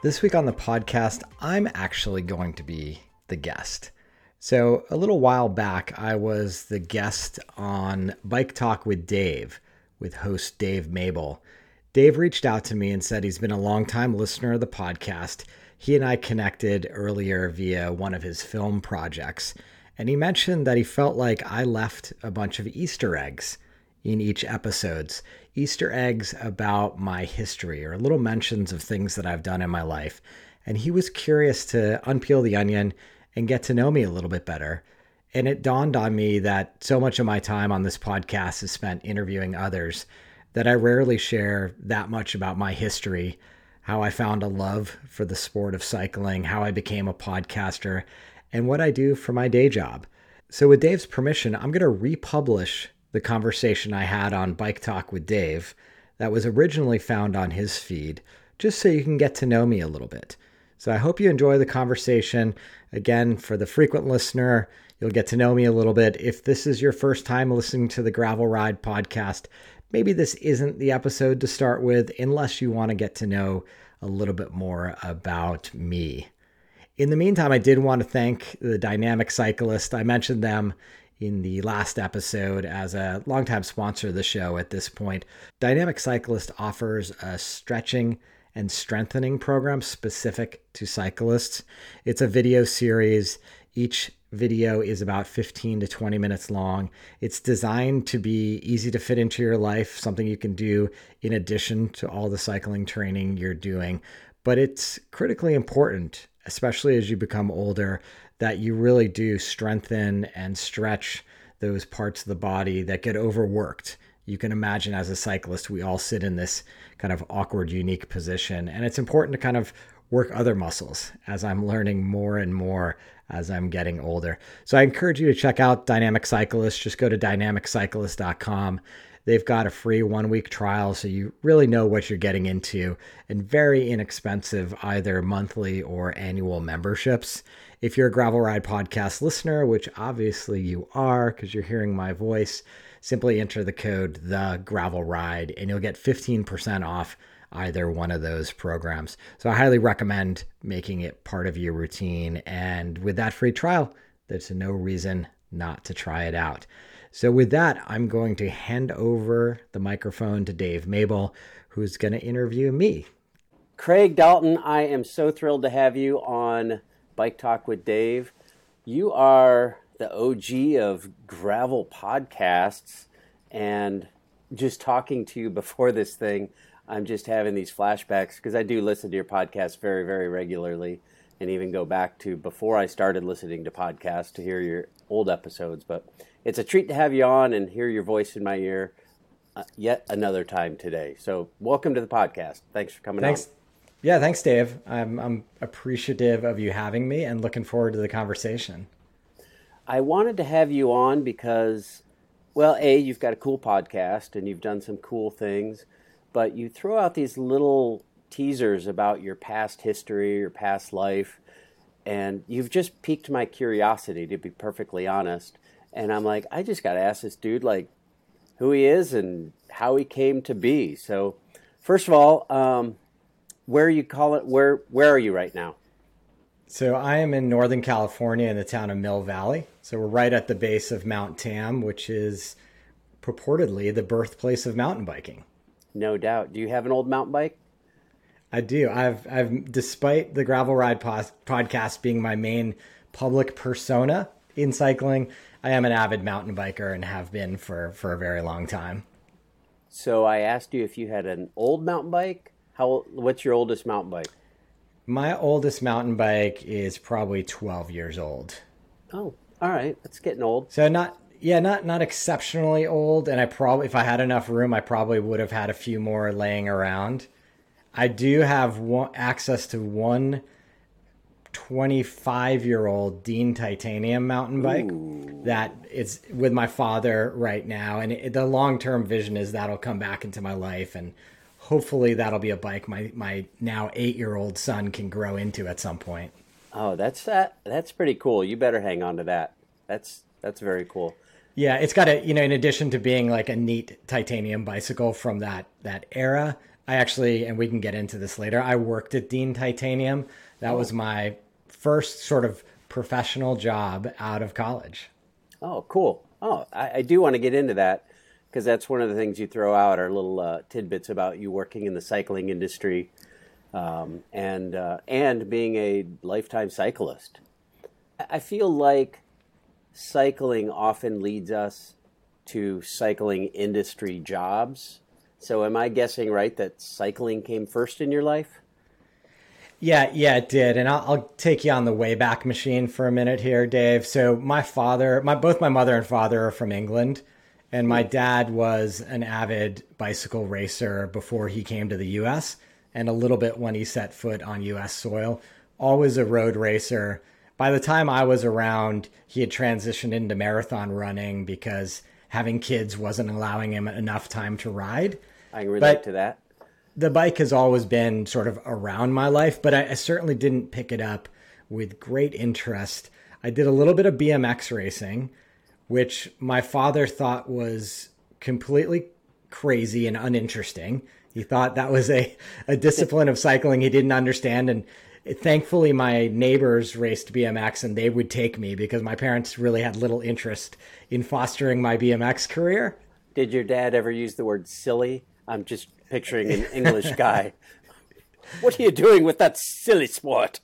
This week on the podcast, I'm actually going to be the guest. So, a little while back, I was the guest on Bike Talk with Dave, with host Dave Mabel. Dave reached out to me and said he's been a longtime listener of the podcast. He and I connected earlier via one of his film projects, and he mentioned that he felt like I left a bunch of Easter eggs in each episodes Easter eggs about my history or little mentions of things that I've done in my life. And he was curious to unpeel the onion and get to know me a little bit better. And it dawned on me that so much of my time on this podcast is spent interviewing others that I rarely share that much about my history, how I found a love for the sport of cycling, how I became a podcaster, and what I do for my day job. So, with Dave's permission, I'm going to republish the conversation I had on Bike Talk with Dave that was originally found on his feed, just so you can get to know me a little bit. So I hope you enjoy the conversation. Again, for the frequent listener, you'll get to know me a little bit. If this is your first time listening to the Gravel Ride podcast, maybe this isn't the episode to start with, unless you want to get to know a little bit more about me. In the meantime, I did want to thank the Dynamic Cyclist. I mentioned them in the last episode as a longtime sponsor of the show at this point. Dynamic Cyclist offers a stretching and strengthening program specific to cyclists. It's a video series. Each video is about 15 to 20 minutes long. It's designed to be easy to fit into your life, something you can do in addition to all the cycling training you're doing. But it's critically important, especially as you become older, that you really do strengthen and stretch those parts of the body that get overworked. You can imagine as a cyclist, we all sit in this kind of awkward, unique position. And it's important to kind of work other muscles as I'm learning more and more as I'm getting older. So I encourage you to check out Dynamic Cyclist. Just go to dynamiccyclist.com. They've got a free one week trial, so you really know what you're getting into, and very inexpensive either monthly or annual memberships. If you're a Gravel Ride podcast listener, which obviously you are because you're hearing my voice, simply enter the code the Gravel Ride and you'll get 15% off either one of those programs. So I highly recommend making it part of your routine. And with that free trial, there's no reason not to try it out. So, with that, I'm going to hand over the microphone to Dave Mabel, who's going to interview me. Craig Dalton, I am so thrilled to have you on Bike Talk with Dave. You are the OG of gravel podcasts, and just talking to you before this thing, I'm just having these flashbacks because I do listen to your podcast very, very regularly, and even go back to before I started listening to podcasts to hear your old episodes. But it's a treat to have you on and hear your voice in my ear uh, yet another time today. So, welcome to the podcast. Thanks for coming Thanks. on. Yeah, thanks, Dave. I'm, I'm appreciative of you having me and looking forward to the conversation. I wanted to have you on because, well, A, you've got a cool podcast and you've done some cool things, but you throw out these little teasers about your past history, your past life, and you've just piqued my curiosity, to be perfectly honest. And I'm like, I just got to ask this dude, like, who he is and how he came to be. So, first of all, um, where you call it where where are you right now? So i am in northern california in the town of mill valley. So we're right at the base of mount tam which is purportedly the birthplace of mountain biking. No doubt. Do you have an old mountain bike? I do. I've i've despite the gravel ride pos- podcast being my main public persona in cycling i am an avid mountain biker and have been for for a very long time. So i asked you if you had an old mountain bike how? What's your oldest mountain bike? My oldest mountain bike is probably 12 years old. Oh, all right. That's getting old. So not yeah, not not exceptionally old and I probably if I had enough room I probably would have had a few more laying around. I do have one, access to one 25 year old Dean Titanium mountain bike Ooh. that is with my father right now. And it, the long term vision is that'll come back into my life. And hopefully that'll be a bike my, my now eight year old son can grow into at some point. Oh, that's that. That's pretty cool. You better hang on to that. That's that's very cool. Yeah, it's got a you know, in addition to being like a neat titanium bicycle from that that era, I actually and we can get into this later. I worked at Dean Titanium. That was oh. my first sort of professional job out of college. Oh, cool. Oh, I, I do want to get into that because that's one of the things you throw out are little uh, tidbits about you working in the cycling industry um, and uh, and being a lifetime cyclist. I feel like cycling often leads us to cycling industry jobs. So, am I guessing right that cycling came first in your life? Yeah, yeah, it did, and I'll, I'll take you on the wayback machine for a minute here, Dave. So my father, my both my mother and father are from England, and my hmm. dad was an avid bicycle racer before he came to the U.S. and a little bit when he set foot on U.S. soil. Always a road racer. By the time I was around, he had transitioned into marathon running because having kids wasn't allowing him enough time to ride. I can relate But- to that. the bike has always been sort of around my life, but I, I certainly didn't pick it up with great interest. I did a little bit of BMX racing, which my father thought was completely crazy and uninteresting. He thought that was a, a discipline of cycling he didn't understand. And thankfully, my neighbors raced BMX and they would take me because my parents really had little interest in fostering my BMX career. Did your dad ever use the word silly? I'm just picturing an English guy. What are you doing with that silly sport?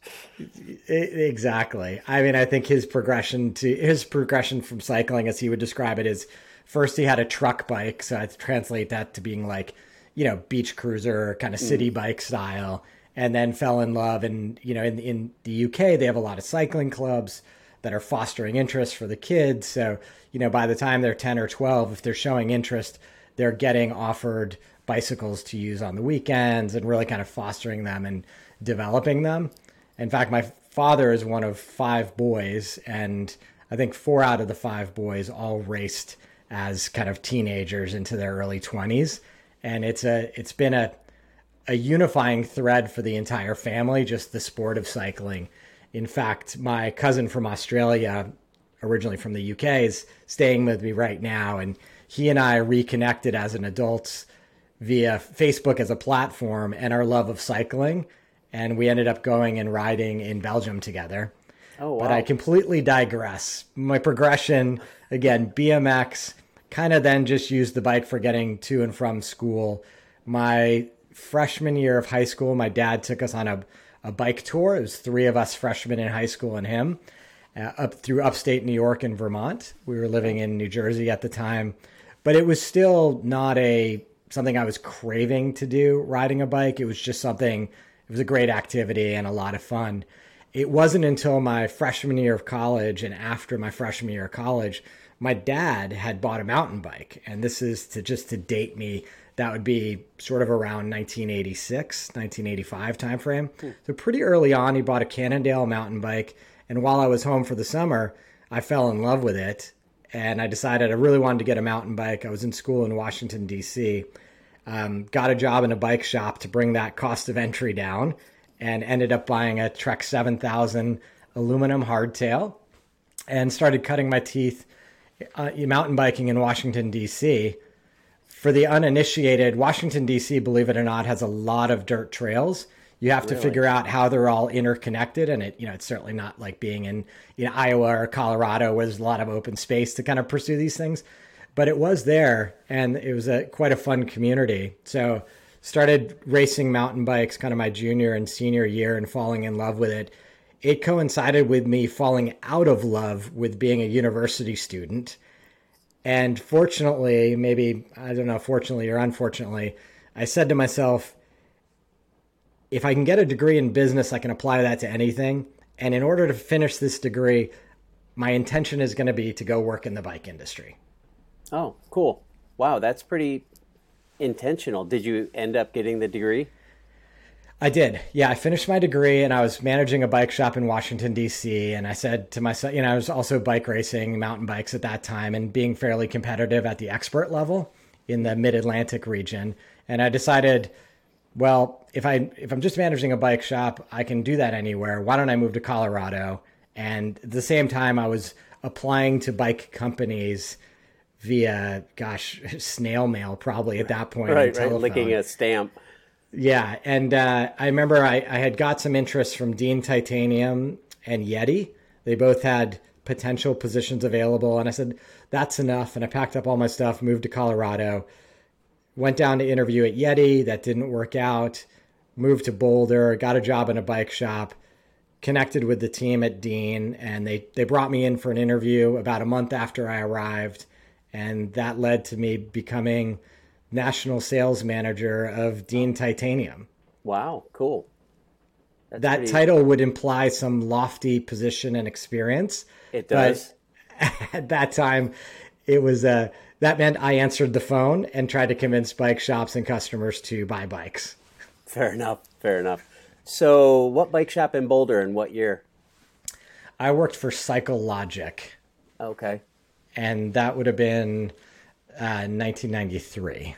Exactly. I mean, I think his progression to his progression from cycling, as he would describe it, is first he had a truck bike. So I translate that to being like, you know, beach cruiser kind of mm. city bike style, and then fell in love. And you know, in in the UK, they have a lot of cycling clubs that are fostering interest for the kids. So you know, by the time they're ten or twelve, if they're showing interest, they're getting offered bicycles to use on the weekends and really kind of fostering them and developing them. In fact, my father is one of five boys, and I think four out of the five boys all raced as kind of teenagers into their early 20s. And it's a it's been a a unifying thread for the entire family, just the sport of cycling. In fact, my cousin from Australia, originally from the UK, is staying with me right now, and he and I reconnected as an adults via Facebook as a platform and our love of cycling. And we ended up going and riding in Belgium together. Oh, wow. But I completely digress. My progression, again, BMX, kind of then just used the bike for getting to and from school. My freshman year of high school, my dad took us on a, a bike tour. It was three of us freshmen in high school and him uh, up through upstate New York and Vermont. We were living in New Jersey at the time, but it was still not a something I was craving to do riding a bike. It was just something it was a great activity and a lot of fun. It wasn't until my freshman year of college and after my freshman year of college, my dad had bought a mountain bike. And this is to just to date me, that would be sort of around 1986, 1985 timeframe. Hmm. So pretty early on, he bought a Cannondale mountain bike. And while I was home for the summer, I fell in love with it. And I decided I really wanted to get a mountain bike. I was in school in Washington, D.C um, got a job in a bike shop to bring that cost of entry down and ended up buying a Trek 7000 aluminum hardtail and started cutting my teeth uh, mountain biking in Washington, D.C. For the uninitiated, Washington, D.C., believe it or not, has a lot of dirt trails. You have to figure out how they're all interconnected, and it, you know, it's certainly not like being in you know, Iowa or Colorado where there's a lot of open space to kind of pursue these things but it was there and it was a quite a fun community. So started racing mountain bikes kind of my junior and senior year and falling in love with it. It coincided with me falling out of love with being a university student. And fortunately maybe i don't know fortunately or unfortunately i said to myself if i can get a degree in business i can apply that to anything. And in order to finish this degree my intention is going to be to go work in the bike industry Oh, cool. Wow, that's pretty intentional. Did you end up getting the degree? I did. Yeah, I finished my degree and I was managing a bike shop in Washington, D.C. And I said to myself, you know, I was also bike racing mountain bikes at that time and being fairly competitive at the expert level in the mid Atlantic region. And I decided, well, if I if I'm just managing a bike shop, I can do that anywhere. Why don't I move to Colorado? And at the same time, I was applying to bike companies via, gosh, snail mail probably at that point. Right, right, licking a stamp. Yeah, and uh, I remember I, I had got some interest from Dean Titanium and Yeti. They both had potential positions available, and I said that's enough. And I packed up all my stuff, moved to Colorado, went down to interview at Yeti. That didn't work out. Moved to Boulder, got a job in a bike shop, connected with the team at Dean, and they they brought me in for an interview about a month after I arrived, and that led to me becoming national sales manager of Dean Titanium. Wow, cool. That's that pretty... title would imply some lofty position and experience. It does. at that time, it was uh, that meant I answered the phone and tried to convince bike shops and customers to buy bikes. Fair enough. Fair enough. So, what bike shop in Boulder and what year? I worked for Cycle Logic. Okay. And that would have been uh, 1993.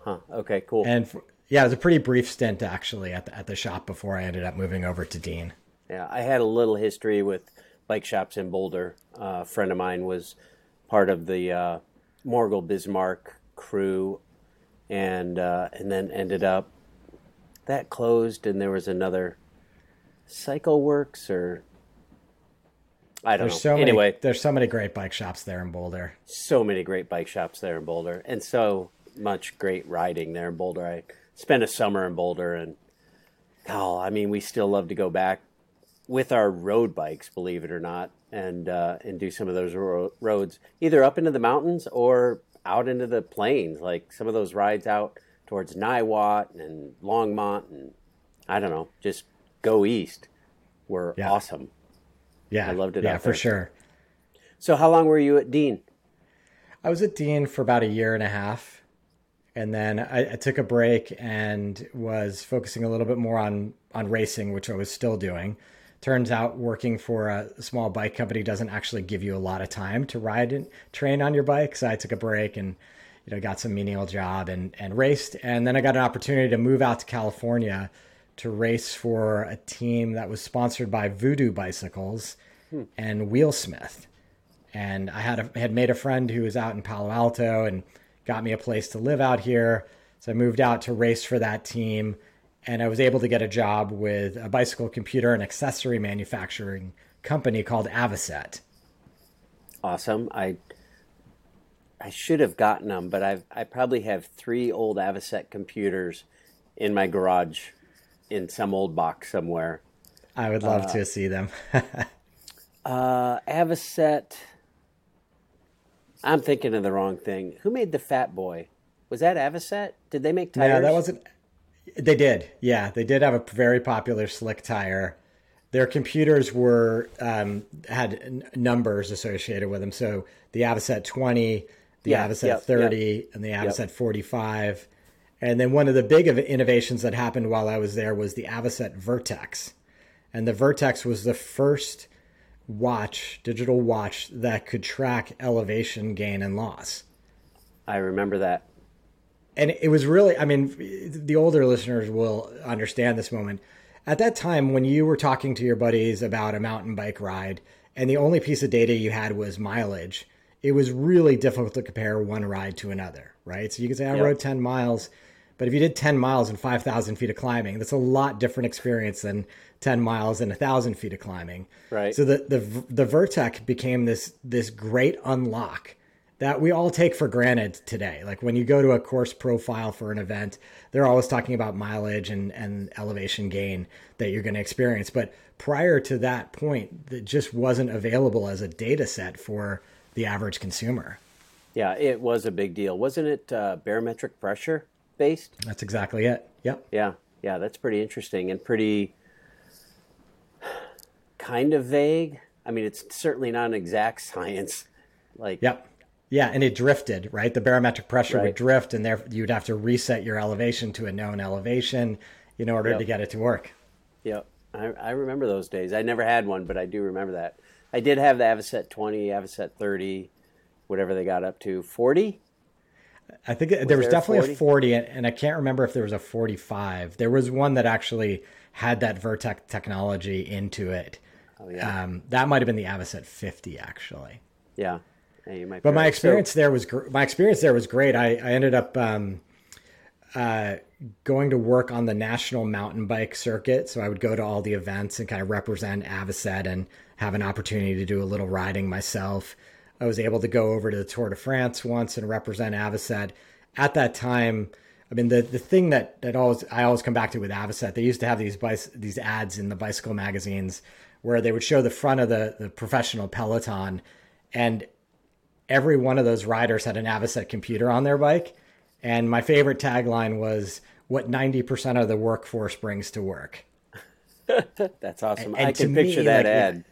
Huh. Okay. Cool. And for, yeah, it was a pretty brief stint actually at the, at the shop before I ended up moving over to Dean. Yeah, I had a little history with bike shops in Boulder. Uh, a friend of mine was part of the uh, Morgul Bismarck crew, and uh, and then ended up that closed, and there was another Cycle Works or I don't there's know. So anyway, many, there's so many great bike shops there in Boulder. So many great bike shops there in Boulder, and so much great riding there in Boulder. I spent a summer in Boulder, and oh, I mean, we still love to go back with our road bikes, believe it or not, and uh, and do some of those ro- roads, either up into the mountains or out into the plains, like some of those rides out towards Niwot and Longmont, and I don't know, just go east were yeah. awesome. Yeah, I loved it. Yeah, for sure. So, how long were you at Dean? I was at Dean for about a year and a half, and then I, I, took a break and was focusing a little bit more on on racing, which I was still doing. Turns out, working for a small bike company doesn't actually give you a lot of time to ride and train on your bike. So I took a break and you know got some menial job and and raced, and then I got an opportunity to move out to California to race for a team that was sponsored by Voodoo Bicycles hmm. and Wheelsmith. And I had a, had made a friend who was out in Palo Alto and got me a place to live out here. So I moved out to race for that team, and I was able to get a job with a bicycle computer and accessory manufacturing company called Avocet. Awesome. I I should have gotten them, but I've I probably have three old Avocet computers in my garage in some old box somewhere. I would love uh, to see them. uh, Avocet. I'm thinking of the wrong thing. Who made the Fat Boy? Was that Avocet? Did they make tires? Yeah, that wasn't. They did. Yeah, they did have a very popular slick tire. Their computers were um, had n- numbers associated with them. So the Avocet 20, the yeah, Avocet yep, 30, yep. and the Avocet yep. 45 and then one of the big innovations that happened while I was there was the Avocet Vertech. And the Vertech was the first watch, digital watch, that could track elevation gain and loss. I remember that. And it was really, I mean, the older listeners will understand this moment. At that time, when you were talking to your buddies about a mountain bike ride, and the only piece of data you had was mileage, it was really difficult to compare one ride to another, right? So you could say, I yep. rode 10 miles but if you did 10 miles and 5,000 feet of climbing, that's a lot different experience than 10 miles and 1,000 feet of climbing. Right. So the, the, the Vertech became this, this great unlock that we all take for granted today. Like when you go to a course profile for an event, they're always talking about mileage and, and elevation gain that you're going to experience. But prior to that point, it just wasn't available as a data set for the average consumer. Yeah, it was a big deal. Wasn't it uh, barometric pressure? Based. That's exactly it. Yep. Yeah. Yeah. That's pretty interesting and pretty kind of vague. I mean, it's certainly not an exact science. Like, yep. Yeah, and it drifted, right? The barometric pressure right. would drift, and there you'd have to reset your elevation to a known elevation. in order Yep. to get it to work. Yep, I, I remember those days. I never had one, but I do remember that. I did have the Avocet 20, Avocet 30, whatever they got up to. 40? I think there was there a definitely 40? a 40, and- I can't remember if there was a 45. There was one that actually had that Vertech technology into it. Oh, yeah. Um, that might have been the Avocet 50, actually. Yeah. Yeah, But my experience So- there was gr- my experience there was great. I, I ended up um, uh, going to work on the national mountain bike circuit, so I would go to all the events and kind of represent Avocet and have an opportunity to do a little riding myself. I was able to go over to the Tour de France once and represent Avocet. At that time, I mean the the thing that that always I always come back to with Avocet, they used to have these these ads in the bicycle magazines where they would show the front of the the professional peloton and every one of those riders had an Avocet computer on their bike. And my favorite tagline was what 90% of the workforce brings to work. That's awesome. and I to can me, picture that like, ad.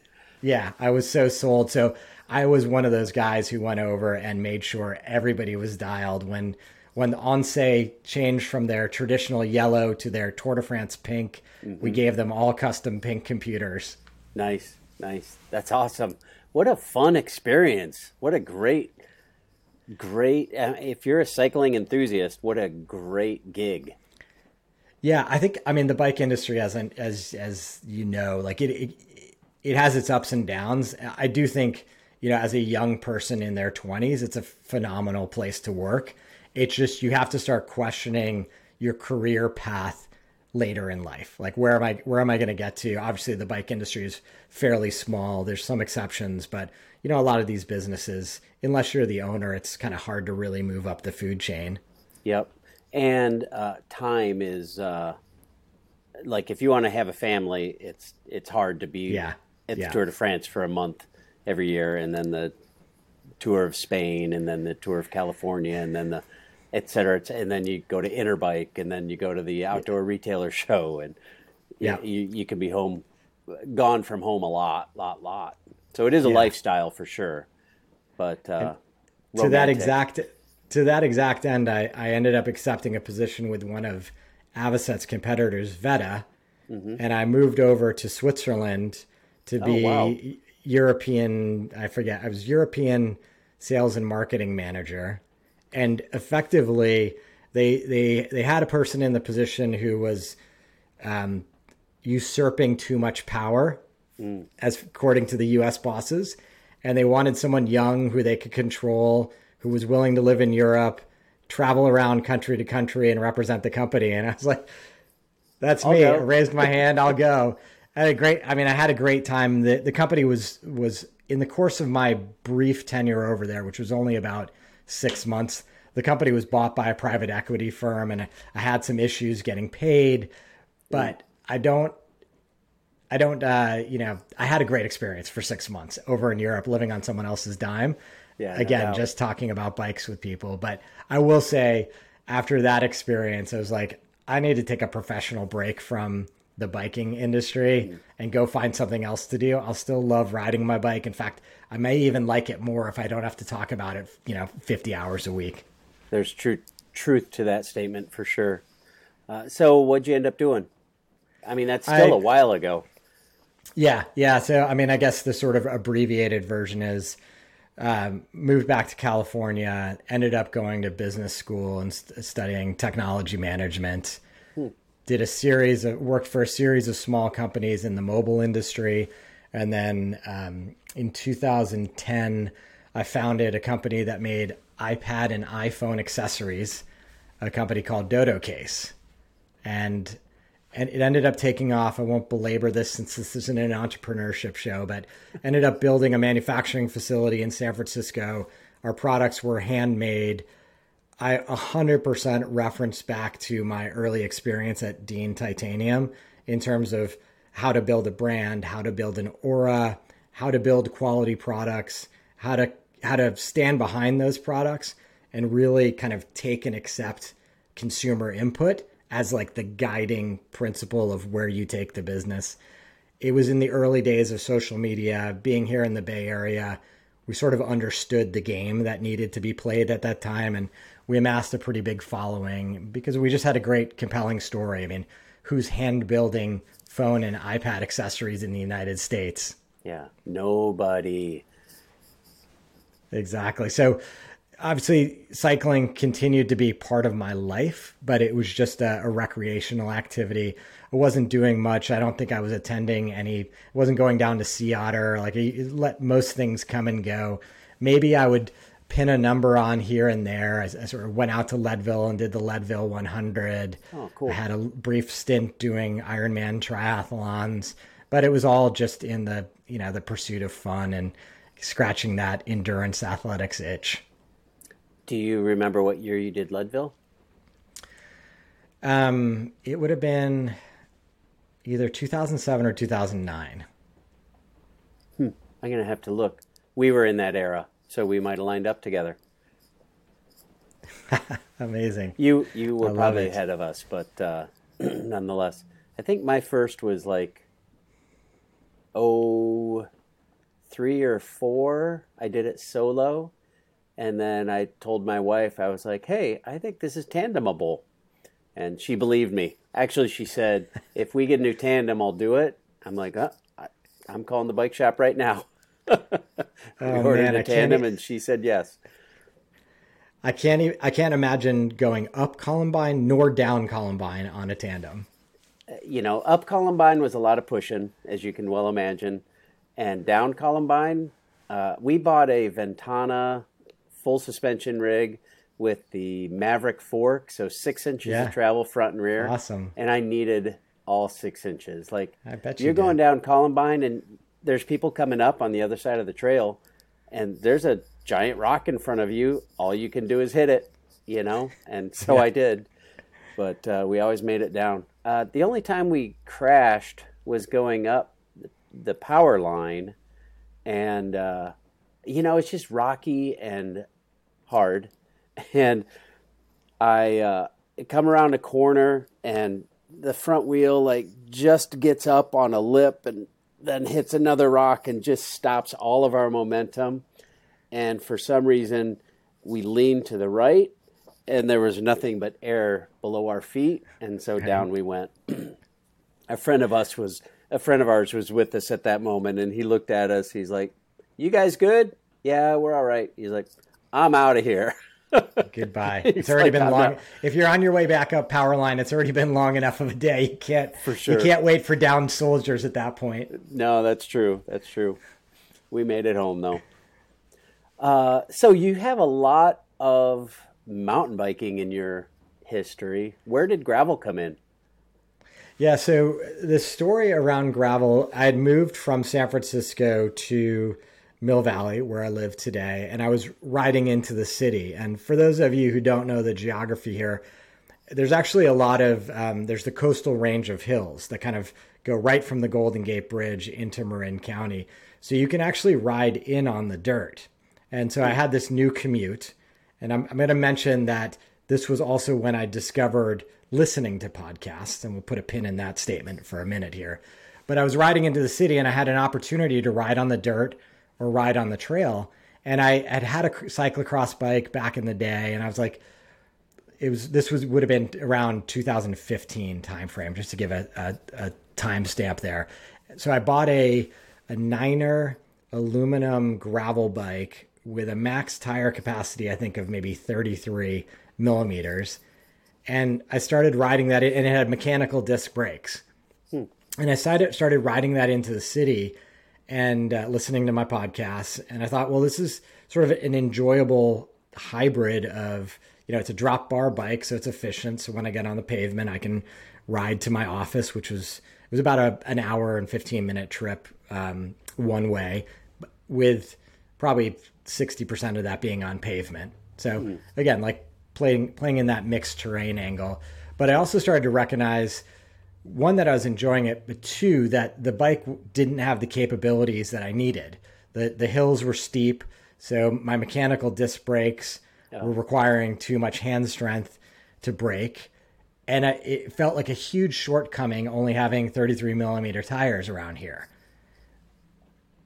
Yeah, I was so sold. So I was one of those guys who went over and made sure everybody was dialed when when the ONCE changed from their traditional yellow to their Tour de France pink. We gave them all custom pink computers. Nice, nice. That's awesome. What a fun experience. What a great, great. Uh, if you're a cycling enthusiast, what a great gig. Yeah, I think I mean the bike industry as an, as as you know, like it, it it has its ups and downs. I do think, you know, as a young person in their 20s, it's a phenomenal place to work. It's just you have to start questioning your career path later in life. Like where am I where am I going to get to? Obviously the bike industry is fairly small. There's some exceptions, but you know a lot of these businesses, unless you're the owner, it's kind of hard to really move up the food chain. Yep. And uh, time is uh, like if you want to have a family, it's it's hard to be Yeah, at the yeah. Tour de France for a month every year, and then the Tour of Spain, and then the Tour of California, and then the et cetera, et cetera. and then you go to Interbike, and then you go to the outdoor retailer show, and Yeah. you, you can be home, gone from home a lot, lot, lot. So it is a Yeah. lifestyle for sure. But uh, to that exact to that exact end, I, I ended up accepting a position with one of Avocet's competitors, Vetta, and I moved over to Switzerland to be wow. European. I forget. I was European sales and marketing manager, and effectively, they they they had a person in the position who was um, usurping too much power, as according to the U.S. bosses, and they wanted someone young who they could control, who was willing to live in Europe, travel around country to country, and represent the company. And I was like, "That's me." go. Raised my hand. I'll go. I had a great. I mean, I had a great time. the The company was was in the course of my brief tenure over there, which was only about six months. The company was bought by a private equity firm, and I had some issues getting paid. But I don't I don't, uh, you know, I had a great experience for six months over in Europe living on someone else's dime. Yeah, Again, doubt. just talking about bikes with people. But I will say, after that experience, I was like, I need to take a professional break from the biking industry Mm. and go find something else to do. I'll still love riding my bike. In fact, I may even like it more if I don't have to talk about it, you know, 50 hours a week. There's true truth to that statement for sure. Uh, so what'd you end up doing? I mean, that's still I- a while ago. Yeah, yeah. So, I mean, I guess the sort of abbreviated version is um, moved back to California, ended up going to business school and st- studying technology management. Did a series of worked for a series of small companies in the mobile industry, and then um, in 2010, I founded a company that made iPad and iPhone accessories, a company called Dodo Case and and it ended up taking off. I won't belabor this since this isn't an entrepreneurship show, but ended up building a manufacturing facility in San Francisco. Our products were handmade. I 100% reference back to my early experience at Dean Titanium in terms of how to build a brand, how to build an aura, how to build quality products, how to how to stand behind those products and really kind of take and accept consumer input as like the guiding principle of where you take the business. It was in the early days of social media, being here in the Bay Area, we sort of understood the game that needed to be played at that time and we amassed a pretty big following because we just had a great compelling story. I mean, who's hand building phone and iPad accessories in the United States. Yeah, nobody. Exactly. So obviously cycling continued to be part of my life, but it was just a, a, recreational activity. I wasn't doing much. I don't think I was attending any, wasn't going down to Sea Otter. Like I let most things come and go. Maybe I would pin a number on here and there. I, I sort of went out to Leadville and did the Leadville 100. Oh, cool. I had a brief stint doing Ironman triathlons, but it was all just in the, you know, the pursuit of fun and scratching that endurance athletics itch. Do you remember what year you did Leadville? Um, it would have been either 2007 or 2009. Hmm. I'm gonna have to look. We were in that era, so we might have lined up together. Amazing. You you were probably it. ahead of us, but uh, nonetheless, I think my first was like oh three or four. I did it solo, and then I told my wife, I was like, hey, I think this is tandemable. And she believed me. Actually, she said, if we get a new tandem, I'll do it. I'm like, oh, I, am calling the bike shop right now. oh, ordered man, a tandem, and she said yes. I can't. Even, I can't imagine going up Columbine nor down Columbine on a tandem. Uh, you know, up Columbine was a lot of pushing, as you can well imagine, and down Columbine, uh, we bought a Ventana full suspension rig with the Maverick fork, so six inches yeah. of travel front and rear. Awesome. And I needed all six inches. Like I bet you are going down Columbine, and there's people coming up on the other side of the trail, and there's a giant rock in front of you. All you can do is hit it, you know. And so yeah. I did, but uh, we always made it down. Uh, the only time we crashed was going up the power line, and uh, you know it's just rocky and hard, and I uh, come around a corner and the front wheel like just gets up on a lip and then hits another rock and just stops all of our momentum. And for some reason, we leaned to the right and there was nothing but air below our feet. And so down we went. a friend of us was, a friend of ours was with us at that moment and he looked at us. He's like, You guys good? Yeah, we're all right. He's like, I'm out of here. Goodbye. It's already like, been long. Not... If you're on your way back up power line, it's already been long enough of a day. You can't for sure. You can't wait for downed soldiers at that point. No, that's true. That's true. We made it home though. Uh, so you have a lot of mountain biking in your history. Where did gravel come in? Yeah, so the story around gravel, I had moved from San Francisco to Mill Valley, where I live today, and I was riding into the city. And for those of you who don't know the geography here, there's actually a lot of um, there's the coastal range of hills that kind of go right from the Golden Gate Bridge into Marin County, so you can actually ride in on the dirt. And so I had this new commute, and I'm, I'm going to mention that this was also when I discovered listening to podcasts, and we'll put a pin in that statement for a minute here. But I was riding into the city, and I had an opportunity to ride on the dirt or ride on the trail. And I had had a cyclocross bike back in the day, and I was like, it was this was would have been around 2015 timeframe, just to give a, a, a timestamp there. So I bought a a Niner aluminum gravel bike with a max tire capacity, I think, of maybe 33 millimeters. And I started riding that, and it had mechanical disc brakes. Hmm. And I started started riding that into the city, and uh, listening to my podcasts. And I thought, well, this is sort of an enjoyable hybrid of, you know, it's a drop bar bike, so it's efficient. So when I get on the pavement, I can ride to my office, which was it was about a, an hour and 15 minute trip um, one way, with probably 60% of that being on pavement. So mm. again, like playing playing in that mixed terrain angle. But I also started to recognize one that I was enjoying it, but two that the bike didn't have the capabilities that I needed. The the hills were steep, so my mechanical disc brakes oh. were requiring too much hand strength to brake, and I, it felt like a huge shortcoming only having 33 millimeter tires around here.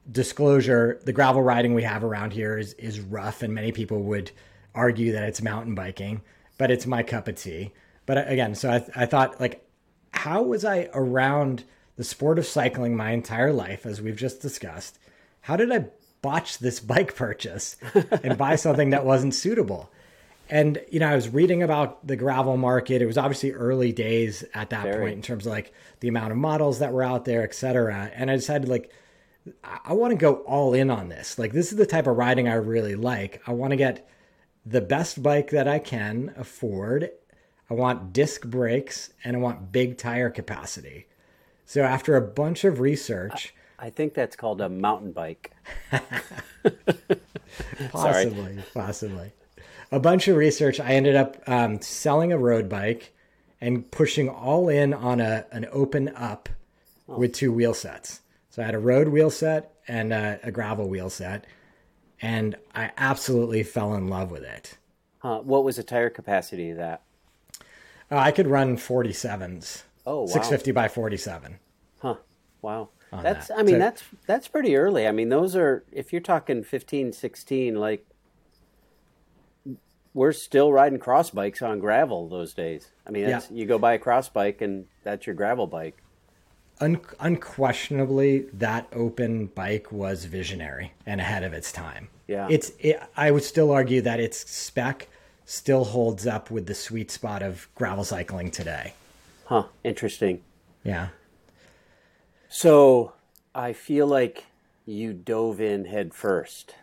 Disclosure: the gravel riding we have around here is is rough, and many people would argue that it's mountain biking, but it's my cup of tea. But uh, again, so I, I thought like how was I around the sport of cycling my entire life, as we've just discussed? How did I botch this bike purchase and buy something that wasn't suitable? And you know, I was reading about the gravel market. It was obviously early days at that Very. point in terms of like the amount of models that were out there, et cetera. And I decided like I, I want to go all in on this. Like this is the type of riding I really like. I want to get the best bike that I can afford. I want disc brakes and I want big tire capacity. So after a bunch of research, I think that's called a mountain bike. possibly, possibly, a bunch of research, I ended up um, selling a road bike and pushing all in on a an Open U.P. with two wheel sets. So I had a road wheel set and a, a gravel wheel set, and I absolutely fell in love with it. Huh. What was the tire capacity of that? Uh, I could run 47s. Oh, wow. 650 by 47. Huh. Wow. That's that. I mean So- that's that's pretty early. I mean those are if you're talking 15, 16 like we're still riding cross bikes on gravel those days. I mean that's, you go buy a cross bike and that's your gravel bike. Un- unquestionably, that open bike was visionary and ahead of its time. Yeah. It's. It, I would still argue that its spec still holds up with the sweet spot of gravel cycling today. Huh, interesting. Yeah. So, I feel like you dove in head first.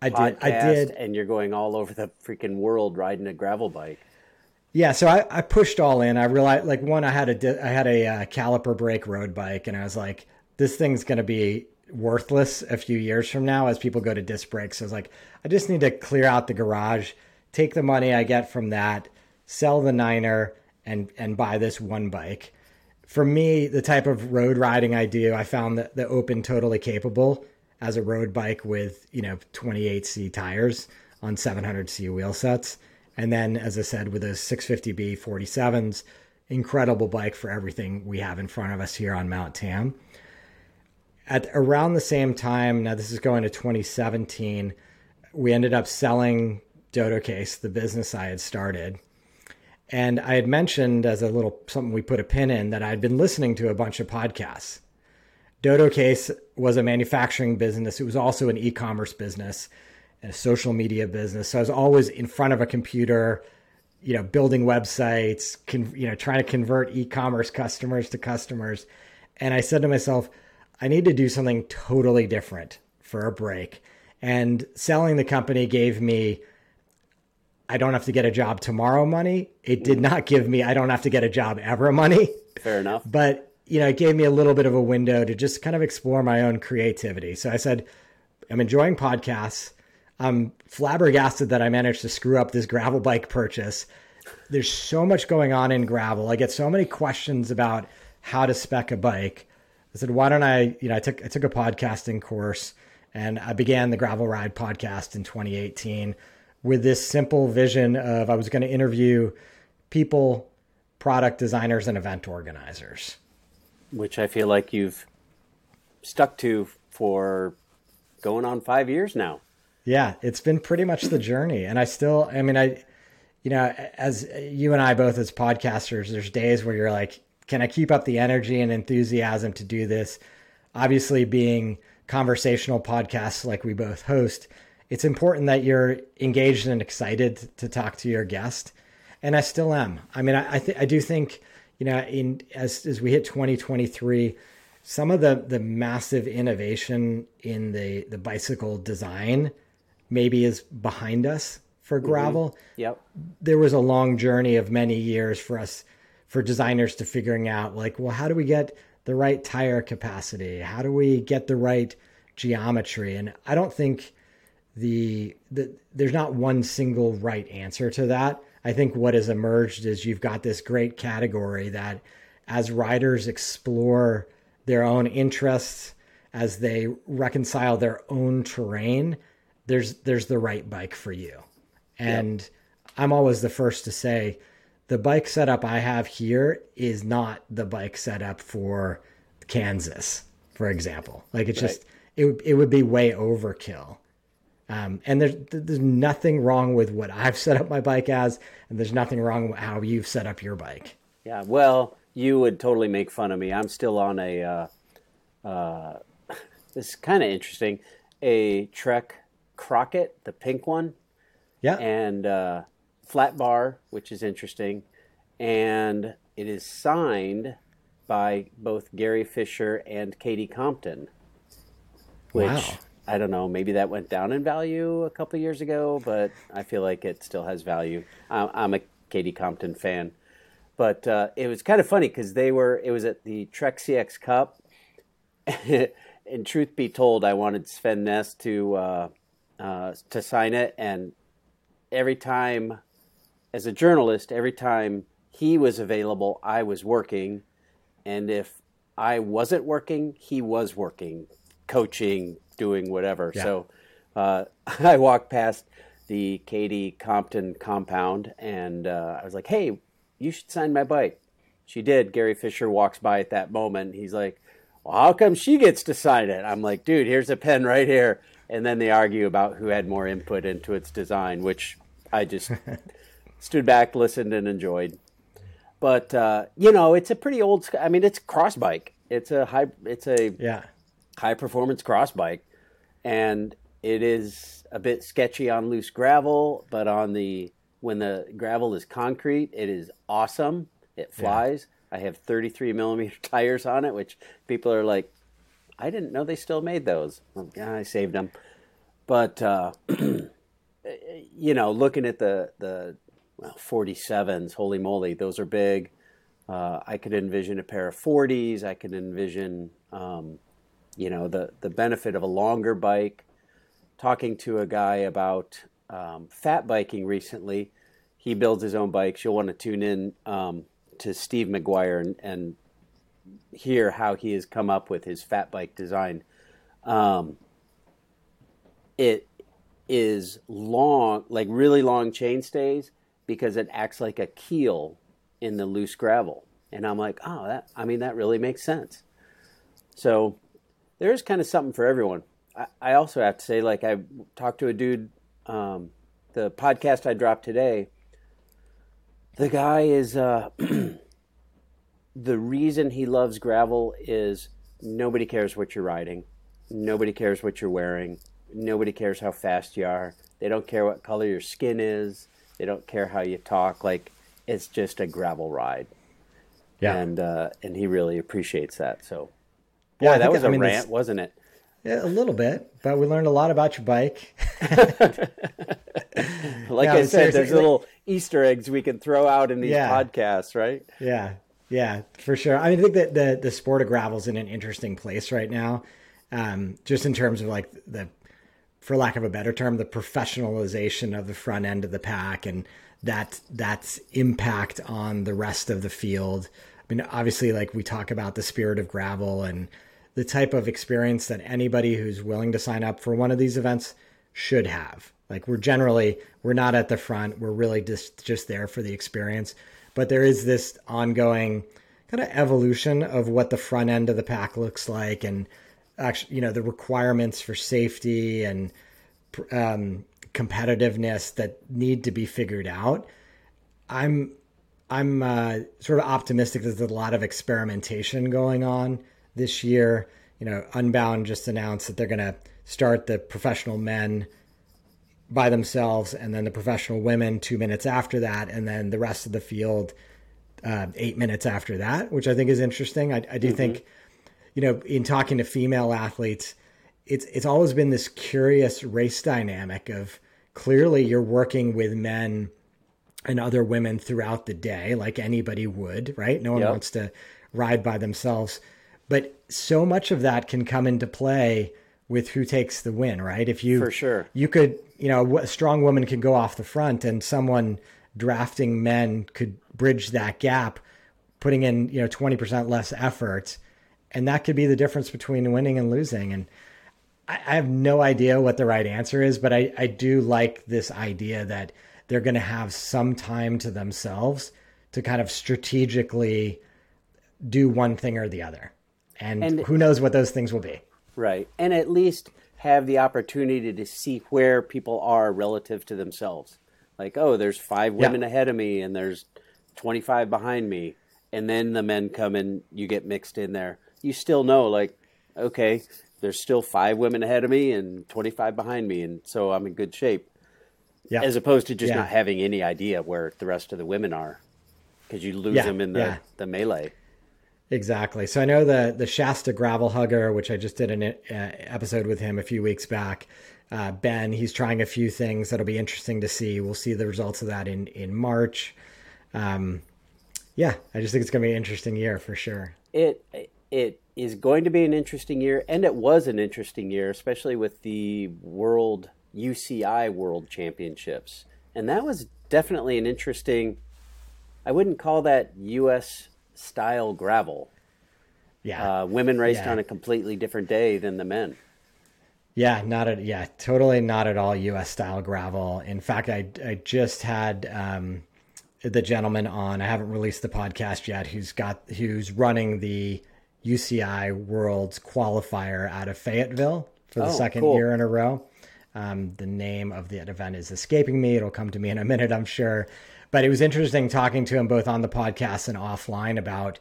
I did. I did. and you're going all over the freaking world riding a gravel bike. Yeah, so I, I pushed all in. I realized, like, one, I had a di- I had a uh, caliper brake road bike, and I was like, this thing's going to be worthless a few years from now as people go to disc brakes. So I was like, I just need to clear out the garage, take the money I get from that, sell the Niner, and and buy this one bike. For me, the type of road riding I do, I found that the Open totally capable as a road bike with you know 28C tires on 700C wheel sets. And then, as I said, with those 650B 47s, incredible bike for everything we have in front of us here on Mount Tam. At around the same time, now this is going to 2017, we ended up selling Dodo Case, the business I had started. And I had mentioned as a little something we put a pin in that I'd been listening to a bunch of podcasts. Dodo Case was a manufacturing business. It was also an e-commerce business and a social media business. So I was always in front of a computer, you know, building websites, con- you know, trying to convert e-commerce customers to customers. And I said to myself, I need to do something totally different for a break. And selling the company gave me I don't have to get a job tomorrow money. It did not give me I don't have to get a job ever money. Fair enough. but you know it gave me a little bit of a window to just kind of explore my own creativity. So i said i'm enjoying podcasts. I'm flabbergasted that i managed to screw up this gravel bike purchase. There's so much going on in gravel. I get so many questions about how to spec a bike. I said why don't i you know i took i took a podcasting course and i began the gravel ride podcast in 2018 with this simple vision of i was going to interview people product designers and event organizers which I feel like you've stuck to for going on five years now. Yeah, it's been pretty much the journey. And I still, I mean, I, you know, as you and I both as podcasters, there's days where you're like, can I keep up the energy and enthusiasm to do this? Obviously, being conversational podcasts like we both host, it's important that you're engaged and excited to talk to your guest. And I still am. I mean, I, I, th- I do think, you know, in as as we hit 2023, some of the the massive innovation in the the bicycle design maybe is behind us for mm-hmm. gravel. Yep. There was a long journey of many years for us for designers to figuring out like, well, how do we get the right tire capacity? How do we get the right geometry? And I don't think the, the there's not one single right answer to that. I think what has emerged is you've got this great category that as riders explore their own interests, as they reconcile their own terrain, there's there's the right bike for you. And I'm always the first to say the bike setup I have here is not the bike setup for Kansas, for example. Like it's just it it would be way overkill. Um, and there's there's nothing wrong with what I've set up my bike as, and there's nothing wrong with how you've set up your bike. Yeah. Well, you would totally make fun of me. I'm still on a. Uh, uh, this is kind of interesting. A Trek Crockett, the pink one. Yeah. And uh, flat bar, which is interesting, and it is signed by both Gary Fisher and Katie Compton. Which Wow. I don't know, maybe that went down in value a couple years ago, but I feel like it still has value. I'm, a Katie Compton fan, but uh, it was kind of funny because they were. It was at the Trek CX Cup, and truth be told, I wanted Sven Nys to uh, uh, to sign it, and every time, as a journalist, every time he was available, I was working, and if I wasn't working, he was working, coaching, doing whatever. Yeah. So uh, I walked past the Katie Compton compound, and uh, I was like, "Hey, you should sign my bike." She did. Gary Fisher walks by at that moment. He's like, well, how come she gets to sign it? I'm like, dude, here's a pen right here. And then they argue about who had more input into its design, which I just stood back, listened, and enjoyed. But uh, you know, it's a pretty old. I mean, it's a cross bike. It's a high. It's a Yeah. High performance cross bike, and it is a bit sketchy on loose gravel, but on the when the gravel is concrete, it is awesome. It flies. I have 33 millimeter tires on it, which people are like, I didn't know they still made those. Well, yeah, I saved them, but uh, you know, looking at the the well, 47s, holy moly, those are big. Uh, I could envision a pair of 40s. I could envision, um, you know, the the benefit of a longer bike. Talking to a guy about um, fat biking recently, he builds his own bikes. You'll want to tune in um, to Steve McGuire and, and hear how he has come up with his fat bike design. Um, it is long, like really long chain stays, because it acts like a keel in the loose gravel. And I'm like, oh, that I mean, that really makes sense. So there is kind of something for everyone. I, I also have to say, like, I talked to a dude, um, the podcast I dropped today. The guy is uh, the reason he loves gravel is nobody cares what you're riding, nobody cares what you're wearing, nobody cares how fast you are. They don't care what color your skin is. They don't care how you talk. Like it's just a gravel ride, Yeah. and uh, and he really appreciates that. So, boy, Yeah, that think- was I a mean, rant, wasn't it? Yeah, a little bit, but we learned a lot about your bike. Like Yeah, I said, there's little Easter eggs we can throw out in these Yeah. podcasts, right? Yeah, yeah, for sure. I, mean, I think that the the sport of gravel is in an interesting place right now, um, just in terms of like the, for lack of a better term, the professionalization of the front end of the pack and that that's impact on the rest of the field. I mean, obviously, like we talk about the spirit of gravel and the type of experience that anybody who's willing to sign up for one of these events should have. Like we're generally we're not at the front. We're really just just there for the experience. But there is this ongoing kind of evolution of what the front end of the pack looks like, and actually, you know, the requirements for safety and um, competitiveness that need to be figured out. I'm I'm uh, sort of optimistic that there's a lot of experimentation going on this year. You know, Unbound just announced that they're going to start the professional men by themselves, and then the professional women two minutes after that, and then the rest of the field uh, eight minutes after that, which I think is interesting. I, I do think, you know, in talking to female athletes, it's it's always been this curious race dynamic of clearly you're working with men and other women throughout the day, like anybody would, right? No one Yep. wants to ride by themselves. But so much of that can come into play with who takes the win, right? If you For sure. you could, you know, a strong woman could go off the front and someone drafting men could bridge that gap, putting in, you know, 20% less effort. And that could be the difference between winning and losing. And I, I have no idea what the right answer is, but I, I do like this idea that they're going to have some time to themselves to kind of strategically do one thing or the other. And, And- who knows what those things will be. Right. And at least have the opportunity to see where people are relative to themselves. Like, oh, there's five women ahead of me and there's 25 behind me. and then the men come and you get mixed in there. You still know, like, okay, there's still five women ahead of me and 25 behind me, and so I'm in good shape. Yeah. As opposed to just Yeah. not having any idea where the rest of the women are, because you lose Yeah, them in the, yeah. the melee. Exactly. So I know the the Shasta gravel hugger, which I just did an uh, episode with him a few weeks back. Uh, ben, he's trying a few things that'll be interesting to see. We'll see the results of that in in March. Um, yeah, I just think it's going to be an interesting year for sure. it it is going to be an interesting year, and it was an interesting year, especially with the World UCI World Championships, and that was definitely an interesting. I wouldn't call that U.S. style gravel. Yeah, Uh, women raced Yeah. on a completely different day than the men. Yeah, not at yeah, totally not at all U.S. style gravel. In fact, I I just had um, the gentleman on. I haven't released the podcast yet. Who's got who's running the UCI Worlds qualifier out of Fayetteville for the Oh, second cool. year in a row. Um, the name of the event is escaping me. It'll come to me in a minute, I'm sure. But it was interesting talking to him both on the podcast and offline about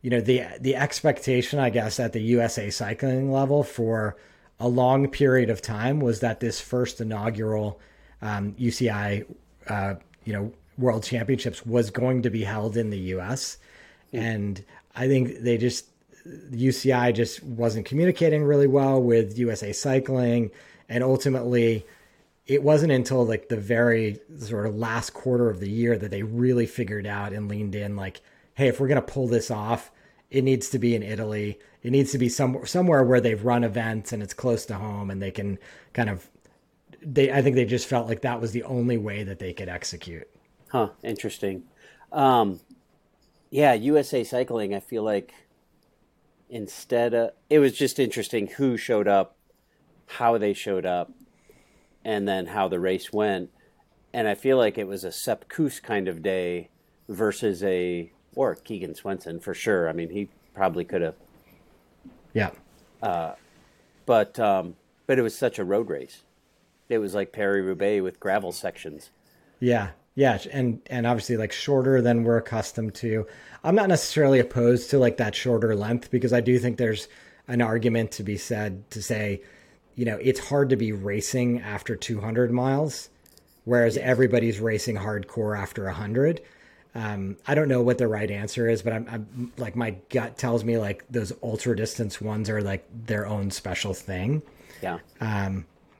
you know the the expectation i guess at the usa cycling level for a long period of time was that this first inaugural um, uci uh, you know world championships was going to be held in the us and i think they just uci just wasn't communicating really well with usa cycling. And ultimately it wasn't until like the very sort of last quarter of the year that they really figured out and leaned in like hey if we're going to pull this off it needs to be in italy it needs to be somewhere somewhere where they've run events and it's close to home and they can kind of they i think they just felt like that was the only way that they could execute Huh, interesting. Um, yeah, USA Cycling, I feel like instead of it was just interesting who showed up, how they showed up, and then how the race went. And I feel like it was a Sepp Kuss kind of day versus a or Keegan Swenson for sure. I mean, he probably could have, yeah but um, but it was such a road race. It was like Paris Roubaix with gravel sections. Yeah, yeah, and and obviously like shorter than we're accustomed to. I'm not necessarily opposed to like that shorter length because I do think there's an argument to be said to say, you know, it's hard to be racing after 200 miles, whereas everybody's racing hardcore after 100. Um, I don't know what the right answer is, but I'm, I'm like my gut tells me like those ultra distance ones are like their own special thing Yeah.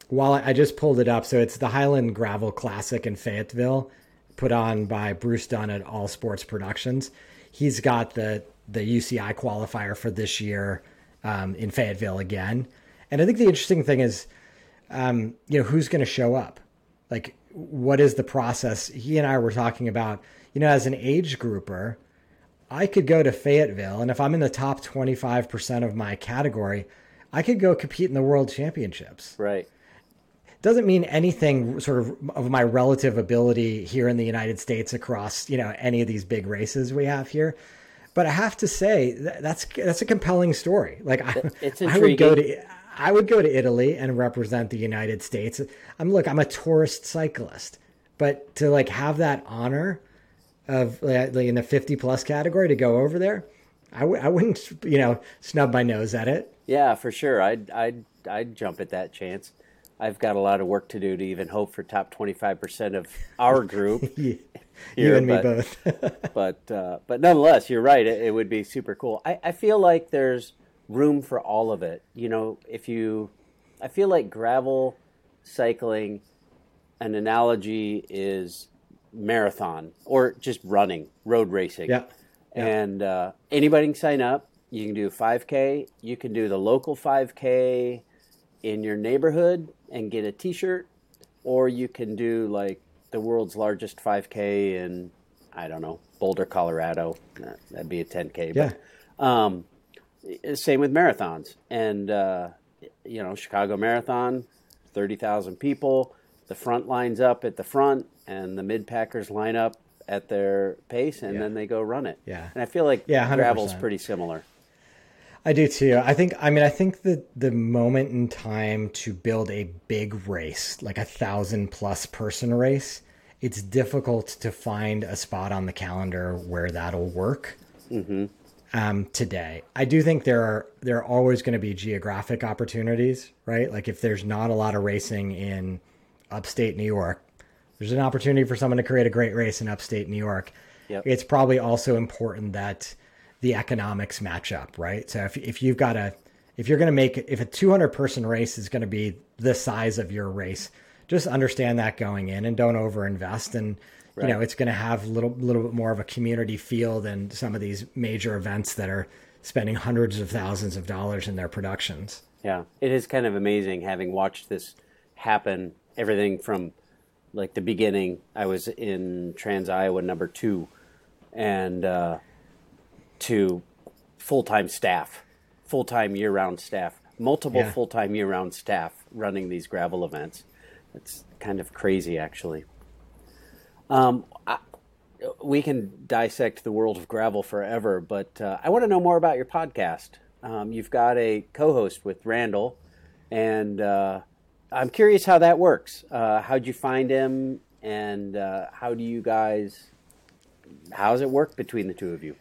while I I just pulled it up, so it's the Highland Gravel Classic in Fayetteville, put on by Bruce Dunn at All Sports Productions. He's got the the UCI qualifier for this year um, in Fayetteville again, and I think the interesting thing is, um, you know, who's going to show up? Like, what is the process? He and I were talking about, you know, as an age grouper, I could go to Fayetteville, and if I'm in the top 25% of my category, I could go compete in the World Championships Right. doesn't mean anything sort of of my relative ability here in the United States across you know any of these big races we have here. But I have to say that's that's a compelling story. Like I, It's I would go to I would go to Italy and represent the United States. I'm look, I'm a tourist cyclist, but to like have that honor of like in the 50 plus category to go over there, I w- I wouldn't you know snub my nose at it. Yeah, for sure. I'd I'd I'd jump at that chance. I've got a lot of work to do to even hope for top twenty five percent of our group. you Here, and me both. but uh, but nonetheless, you're right. It, it would be super cool. I, I feel like there's room for all of it. You know, if you, I feel like gravel cycling, an analogy is marathon or just running, road racing. Yeah. Yeah. And uh, anybody can sign up. You can do 5K. You can do the local 5K in your neighborhood and get a T-shirt, or you can do like the world's largest 5K in I don't know Boulder, Colorado. That'd be a 10K. Yeah. But, um, same with marathons, and uh, you know Chicago Marathon, thirty thousand people. The front lines up at the front, and the mid packers line up at their pace, and Yeah. then they go run it. Yeah. and I feel like Yeah, 100%. gravel's pretty similar. I do too. I think. I mean, I think that the moment in time to build a big race, like a thousand plus person race, it's difficult to find a spot on the calendar where that'll work. mm-hmm. Um, today. I do think there are there are always going to be geographic opportunities, right? Like if there's not a lot of racing in upstate New York, there's an opportunity for someone to create a great race in upstate New York. Yep. It's probably also important that the economics match up, right? So if if you've got a if you're going to make if a 200 person race is going to be the size of your race, just understand that going in and don't overinvest and right. you know it's going to have a little little bit more of a community feel than some of these major events that are spending hundreds of thousands of dollars in their productions. Yeah, it is kind of amazing having watched this happen. Everything from like the beginning. I was in Trans Iowa number two, and uh, to full time staff, full time year round staff, multiple yeah. full time year round staff running these gravel events. It's kind of crazy, actually. Um, I, we can dissect the world of gravel forever, but uh, I want to know more about your podcast. Um, you've got a co host with Randall, and uh, I'm curious how that works. Uh, how'd you find him, and uh, how do you guys? How does it work between the two of you?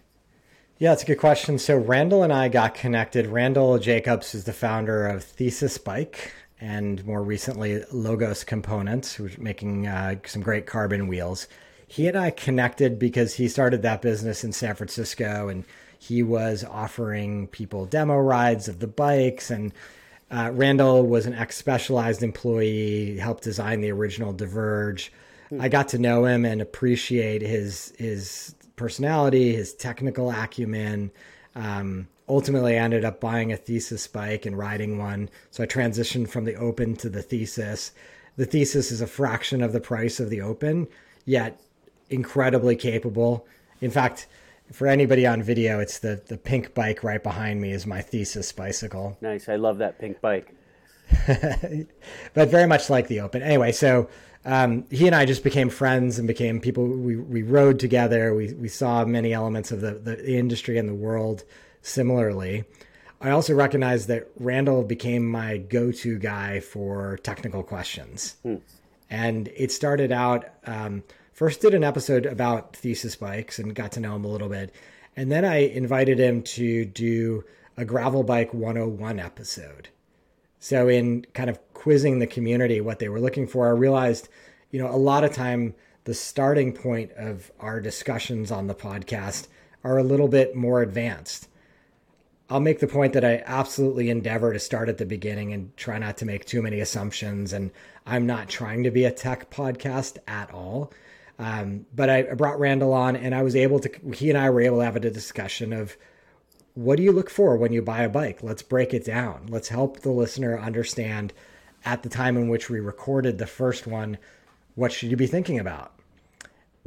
Yeah, it's a good question. So Randall and I got connected. Randall Jacobs is the founder of Thesis Bike, and more recently Logos Components, who's making uh, some great carbon wheels. He and I connected because he started that business in San Francisco, and he was offering people demo rides of the bikes and uh, Randall was an ex Specialized employee, helped design the original Diverge. Hmm. I got to know him and appreciate his his personality, his technical acumen. Um, ultimately, I ended up buying a thesis bike and riding one. So I transitioned from the open to the thesis. The thesis is a fraction of the price of the open, yet incredibly capable. In fact, for anybody on video, it's the the pink bike right behind me is my thesis bicycle. Nice, I love that pink bike. but very much like the open. Anyway, so um, he and I just became friends and became people. We we rode together. We we saw many elements of the the industry and the world similarly. I also recognized that Randall became my go-to guy for technical questions, hmm. and it started out. Um, first did an episode about thesis bikes and got to know him a little bit. And then I invited him to do a gravel bike 101 episode. So in kind of quizzing the community what they were looking for, I realized, you know, a lot of time the starting point of our discussions on the podcast are a little bit more advanced. I'll make the point that I absolutely endeavor to start at the beginning and try not to make too many assumptions. And I'm not trying to be a tech podcast at all. Um, but I, brought Randall on, and I was able to. He and I were able to have a discussion of what do you look for when you buy a bike. Let's break it down. Let's help the listener understand at the time in which we recorded the first one. What should you be thinking about?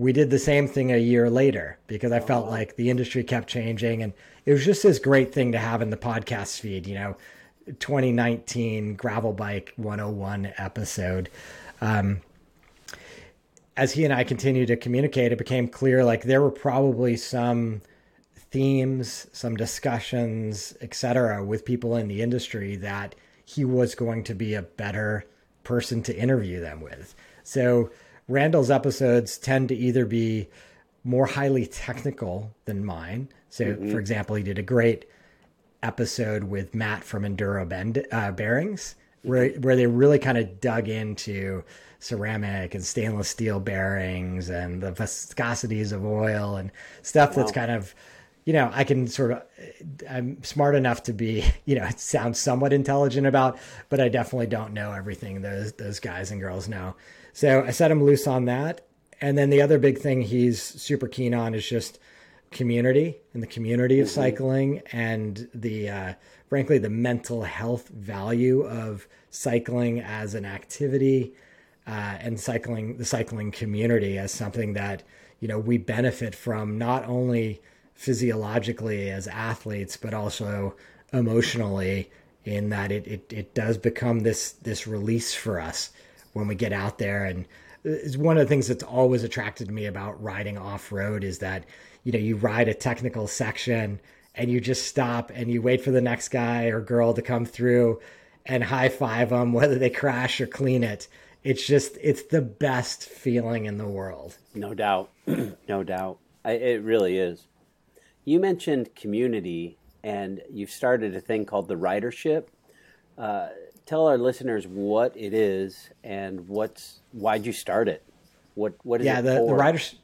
We did the same thing a year later because I felt like the industry kept changing, and it was just this great thing to have in the podcast feed. You know, 2019 gravel bike 101 episode. Um, as he and I continued to communicate, it became clear like there were probably some themes, some discussions, etc., with people in the industry that he was going to be a better person to interview them with. So Randall's episodes tend to either be more highly technical than mine. So, mm-hmm. for example, he did a great episode with Matt from Enduro Bend, uh, Bearings, where where they really kind of dug into ceramic and stainless steel bearings and the viscosities of oil and stuff wow. that's kind of you know i can sort of i'm smart enough to be you know it sounds somewhat intelligent about but i definitely don't know everything those those guys and girls know so i set him loose on that and then the other big thing he's super keen on is just community and the community of mm-hmm. cycling and the uh, frankly the mental health value of cycling as an activity uh, and cycling the cycling community as something that you know we benefit from not only physiologically as athletes but also emotionally in that it, it, it does become this this release for us when we get out there. And it's one of the things that's always attracted me about riding off road is that you know you ride a technical section and you just stop and you wait for the next guy or girl to come through and high five them whether they crash or clean it. It's just it's the best feeling in the world. No doubt. No doubt. I, it really is. You mentioned community, and you've started a thing called the ridership. Uh, tell our listeners what it is and what's why'd you start it? What what is yeah, it the, the ridership.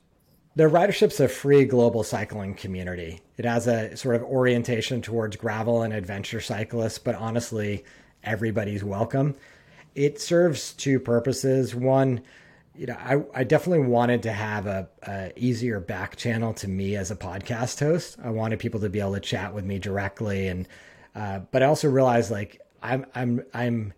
The ridership's a free global cycling community. It has a sort of orientation towards gravel and adventure cyclists, but honestly, everybody's welcome. It serves two purposes. One, you know, I, I definitely wanted to have a, a easier back channel to me as a podcast host. I wanted people to be able to chat with me directly, and uh, but I also realized like I'm I'm I'm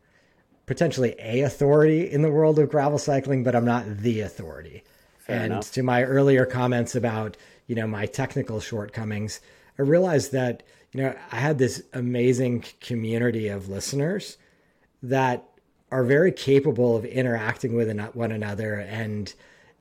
potentially a authority in the world of gravel cycling, but I'm not the authority. Fair and enough. to my earlier comments about you know my technical shortcomings, I realized that you know I had this amazing community of listeners that are very capable of interacting with one another and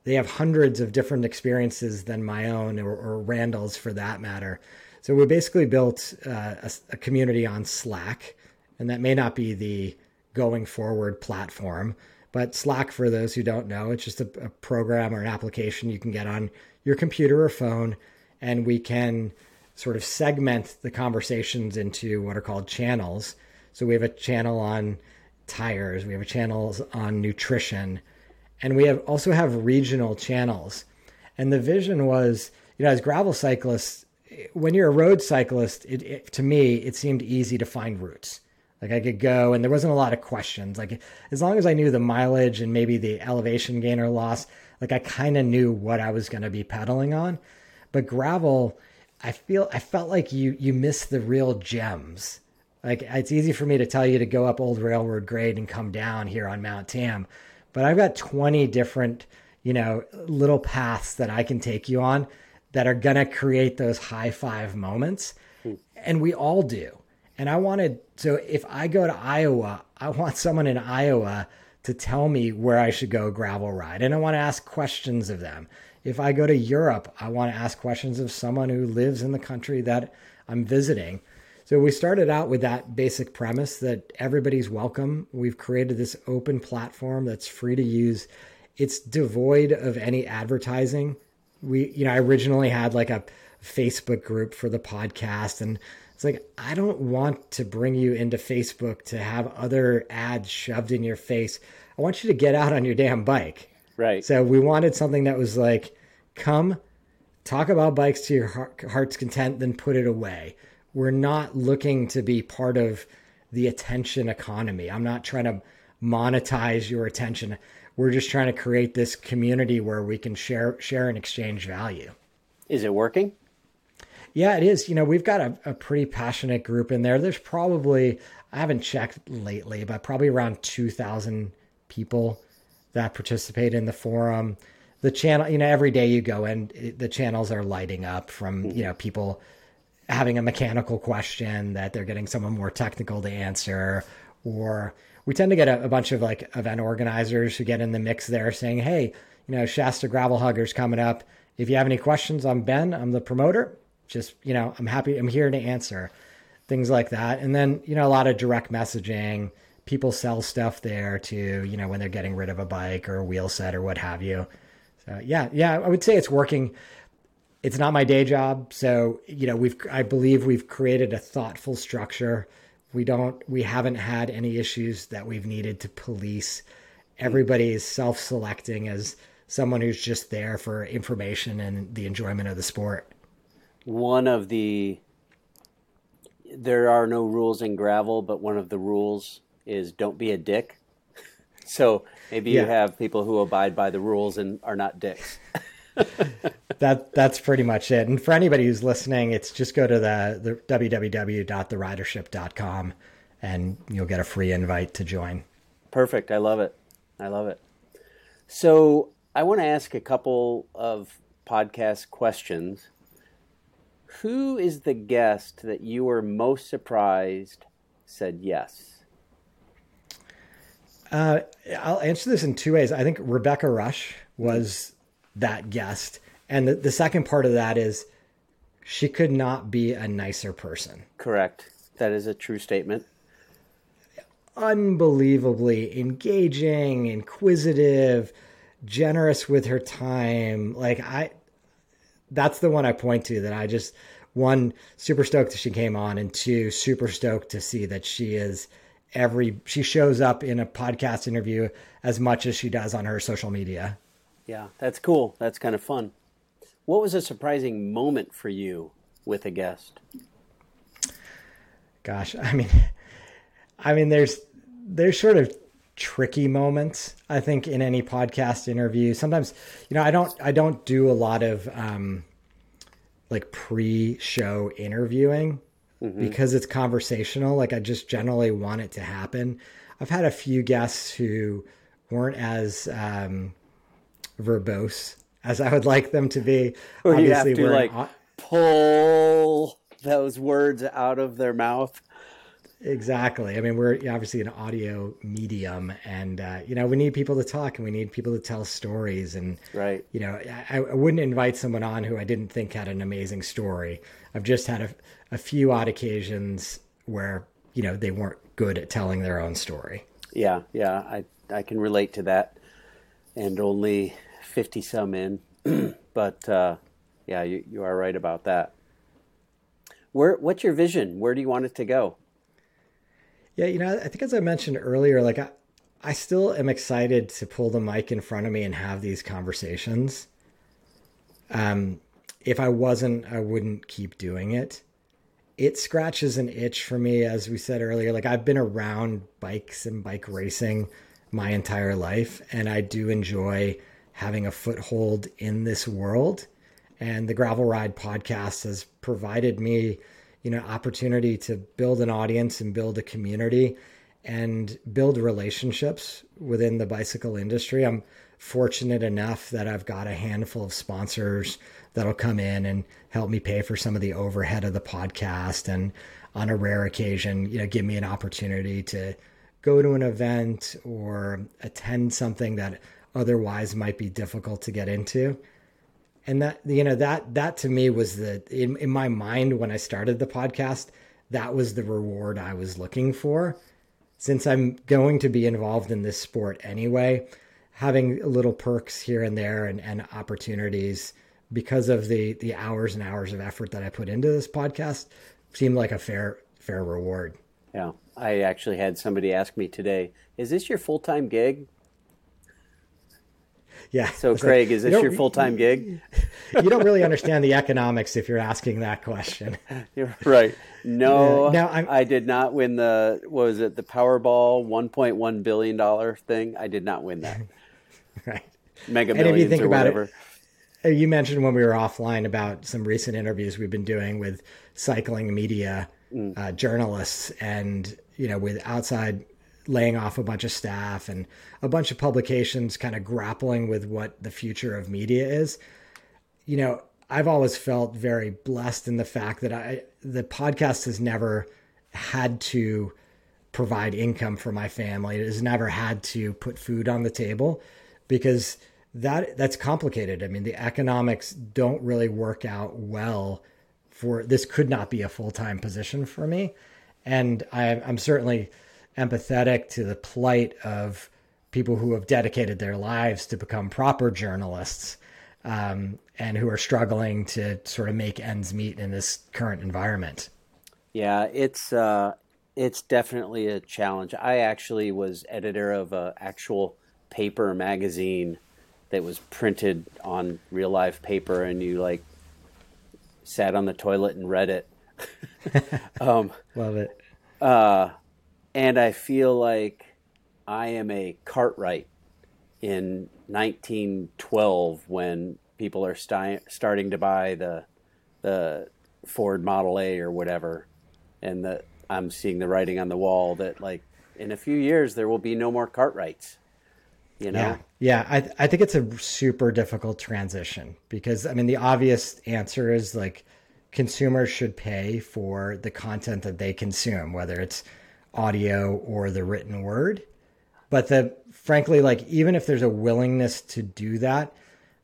they have hundreds of different experiences than my own or, or Randall's for that matter. So we basically built uh, a, a community on Slack, and that may not be the going forward platform, but Slack, for those who don't know, it's just a, a program or an application you can get on your computer or phone, and we can sort of segment the conversations into what are called channels. So we have a channel on tires, we have a on nutrition, and we have also have regional channels. And the vision was, you know, as gravel cyclists, when you're a road cyclist, it, it, to me, it seemed easy to find routes. Like I could go, and there wasn't a lot of questions. Like as long as I knew the mileage and maybe the elevation gain or loss, like I kind of knew what I was going to be pedaling on. But gravel, I feel I felt like you you miss the real gems. Like it's easy for me to tell you to go up Old Railroad Grade and come down here on Mount Tam, but I've got 20 different, you know, little paths that I can take you on that are going to create those high five moments. Hmm. And we all do. And I wanted, so if I go to Iowa, I want someone in Iowa to tell me where I should go gravel ride. And I want to ask questions of them. If I go to Europe, I want to ask questions of someone who lives in the country that I'm visiting. So we started out with that basic premise that everybody's welcome. We've created this open platform that's free to use. It's devoid of any advertising. We, you know, I originally had like a Facebook group for the podcast and it's like I don't want to bring you into Facebook to have other ads shoved in your face. I want you to get out on your damn bike. Right. So we wanted something that was like come talk about bikes to your heart, heart's content then put it away we're not looking to be part of the attention economy. I'm not trying to monetize your attention. We're just trying to create this community where we can share share and exchange value. Is it working? Yeah, it is. You know, we've got a, a pretty passionate group in there. There's probably I haven't checked lately, but probably around 2,000 people that participate in the forum. The channel, you know, every day you go and the channels are lighting up from, mm-hmm. you know, people having a mechanical question that they're getting someone more technical to answer or we tend to get a, a, bunch of like event organizers who get in the mix there saying hey you know shasta gravel huggers coming up if you have any questions i'm ben i'm the promoter just you know i'm happy i'm here to answer things like that. And then you know a lot of direct messaging. People sell stuff there too you know when they're getting rid of a bike or a wheel set or what have you. So yeah yeah i would say it's working. It's not my day job. So you know we've i believe we've created a thoughtful structure. We don't we haven't had any issues that we've needed to police. Everybody is self-selecting as someone who's just there for information and the enjoyment of the sport one of the there are no rules in gravel but one of the rules is don't be a dick so maybe yeah. you have people who abide by the rules and are not dicks that that's pretty much it. And for anybody who's listening, it's just go to the, the www.theridership.com and you'll get a free invite to join. Perfect. I love it. I love it. So I want to ask a couple of podcast questions. Who is the guest that you were most surprised said yes? Uh, I'll answer this in two ways. I think Rebecca Rusch was that guest. And the, the second part of that is she could not be a nicer person. Correct. That is a true statement. Unbelievably engaging, inquisitive, generous with her time. Like I that's the one I point to that I just one, super stoked that she came on, and two, super stoked to see that she is every she shows up in a podcast interview as much as she does on her social media. Yeah, that's cool. That's kind of fun. What was a surprising moment for you with a guest? Gosh, I mean, I mean, there's there's sort of tricky moments. I think in any podcast interview, sometimes you know I don't I don't do a lot of um, like pre-show interviewing mm-hmm. because it's conversational. Like I just generally want it to happen. I've had a few guests who weren't as um, verbose as I would like them to be. Or Obviously, you have to like pull those words out of their mouth. Exactly. I mean, we're obviously an audio medium, and uh, you know, we need people to talk, and we need people to tell stories. And right, you know, I, I, wouldn't invite someone on who I didn't think had an amazing story. I've just had a, a few odd occasions where you know they weren't good at telling their own story. Yeah, yeah, I I can relate to that, and only fifty some in, but uh, yeah, you you are right about that. Where what's your vision? Where do you want it to go? Yeah, you know, I think as I mentioned earlier, like I, I still am excited to pull the mic in front of me and have these conversations. Um, if I wasn't, I wouldn't keep doing it it scratches an itch for me, as we said earlier. Like I've been around bikes and bike racing my entire life, and I do enjoy having a foothold in this world. And the Gravel Ride podcast has provided me, you know, opportunity to build an audience and build a community and build relationships within the bicycle industry. I'm fortunate enough that I've got a handful of sponsors that'll come in and help me pay for some of the overhead of the podcast and on a rare occasion you know give me an opportunity to go to an event or attend something that otherwise might be difficult to get into and that you know that that to me was the in, in my mind when i started the podcast that was the reward i was looking for since i'm going to be involved in this sport anyway having little perks here and there and, and opportunities because of the the hours and hours of effort that I put into this podcast seemed like a fair fair reward. Yeah. I actually had somebody ask me today, is this your full-time gig? Yeah. So Craig, like, is this you your full-time gig? you don't really understand the economics if you're asking that question. You're right. No, now i did not win the was it the Powerball 1.1 billion dollar thing? I did not win that. right. Mega millions and if you think about whatever. It, uh, you mentioned when we were offline about some recent interviews we've been doing with cycling media mm. uh, journalists and you know with outside laying off a bunch of staff and a bunch of publications kind of grappling with what the future of media is you know i've always felt very blessed in the fact that i the podcast has never had to provide income for my family it has never had to put food on the table because that that's complicated. I mean, the economics don't really work out well for this could not be a full-time position for me. And I, I'm certainly empathetic to the plight of people who have dedicated their lives to become proper journalists um, and who are struggling to sort of make ends meet in this current environment. Yeah, it's uh, it's definitely a challenge. I actually was editor of an actual paper magazine that was printed on real life paper and you like sat on the toilet and read it. um, Love it. Uh, and I feel like I am a Cartwright in 1912 when people are sti- starting to buy the the Ford Model A or whatever, and that I'm seeing the writing on the wall that like in a few years there will be no more Cartwrights. You know? Yeah, yeah. I I think it's a super difficult transition because I mean the obvious answer is like consumers should pay for the content that they consume, whether it's audio or the written word. But the frankly, like even if there's a willingness to do that,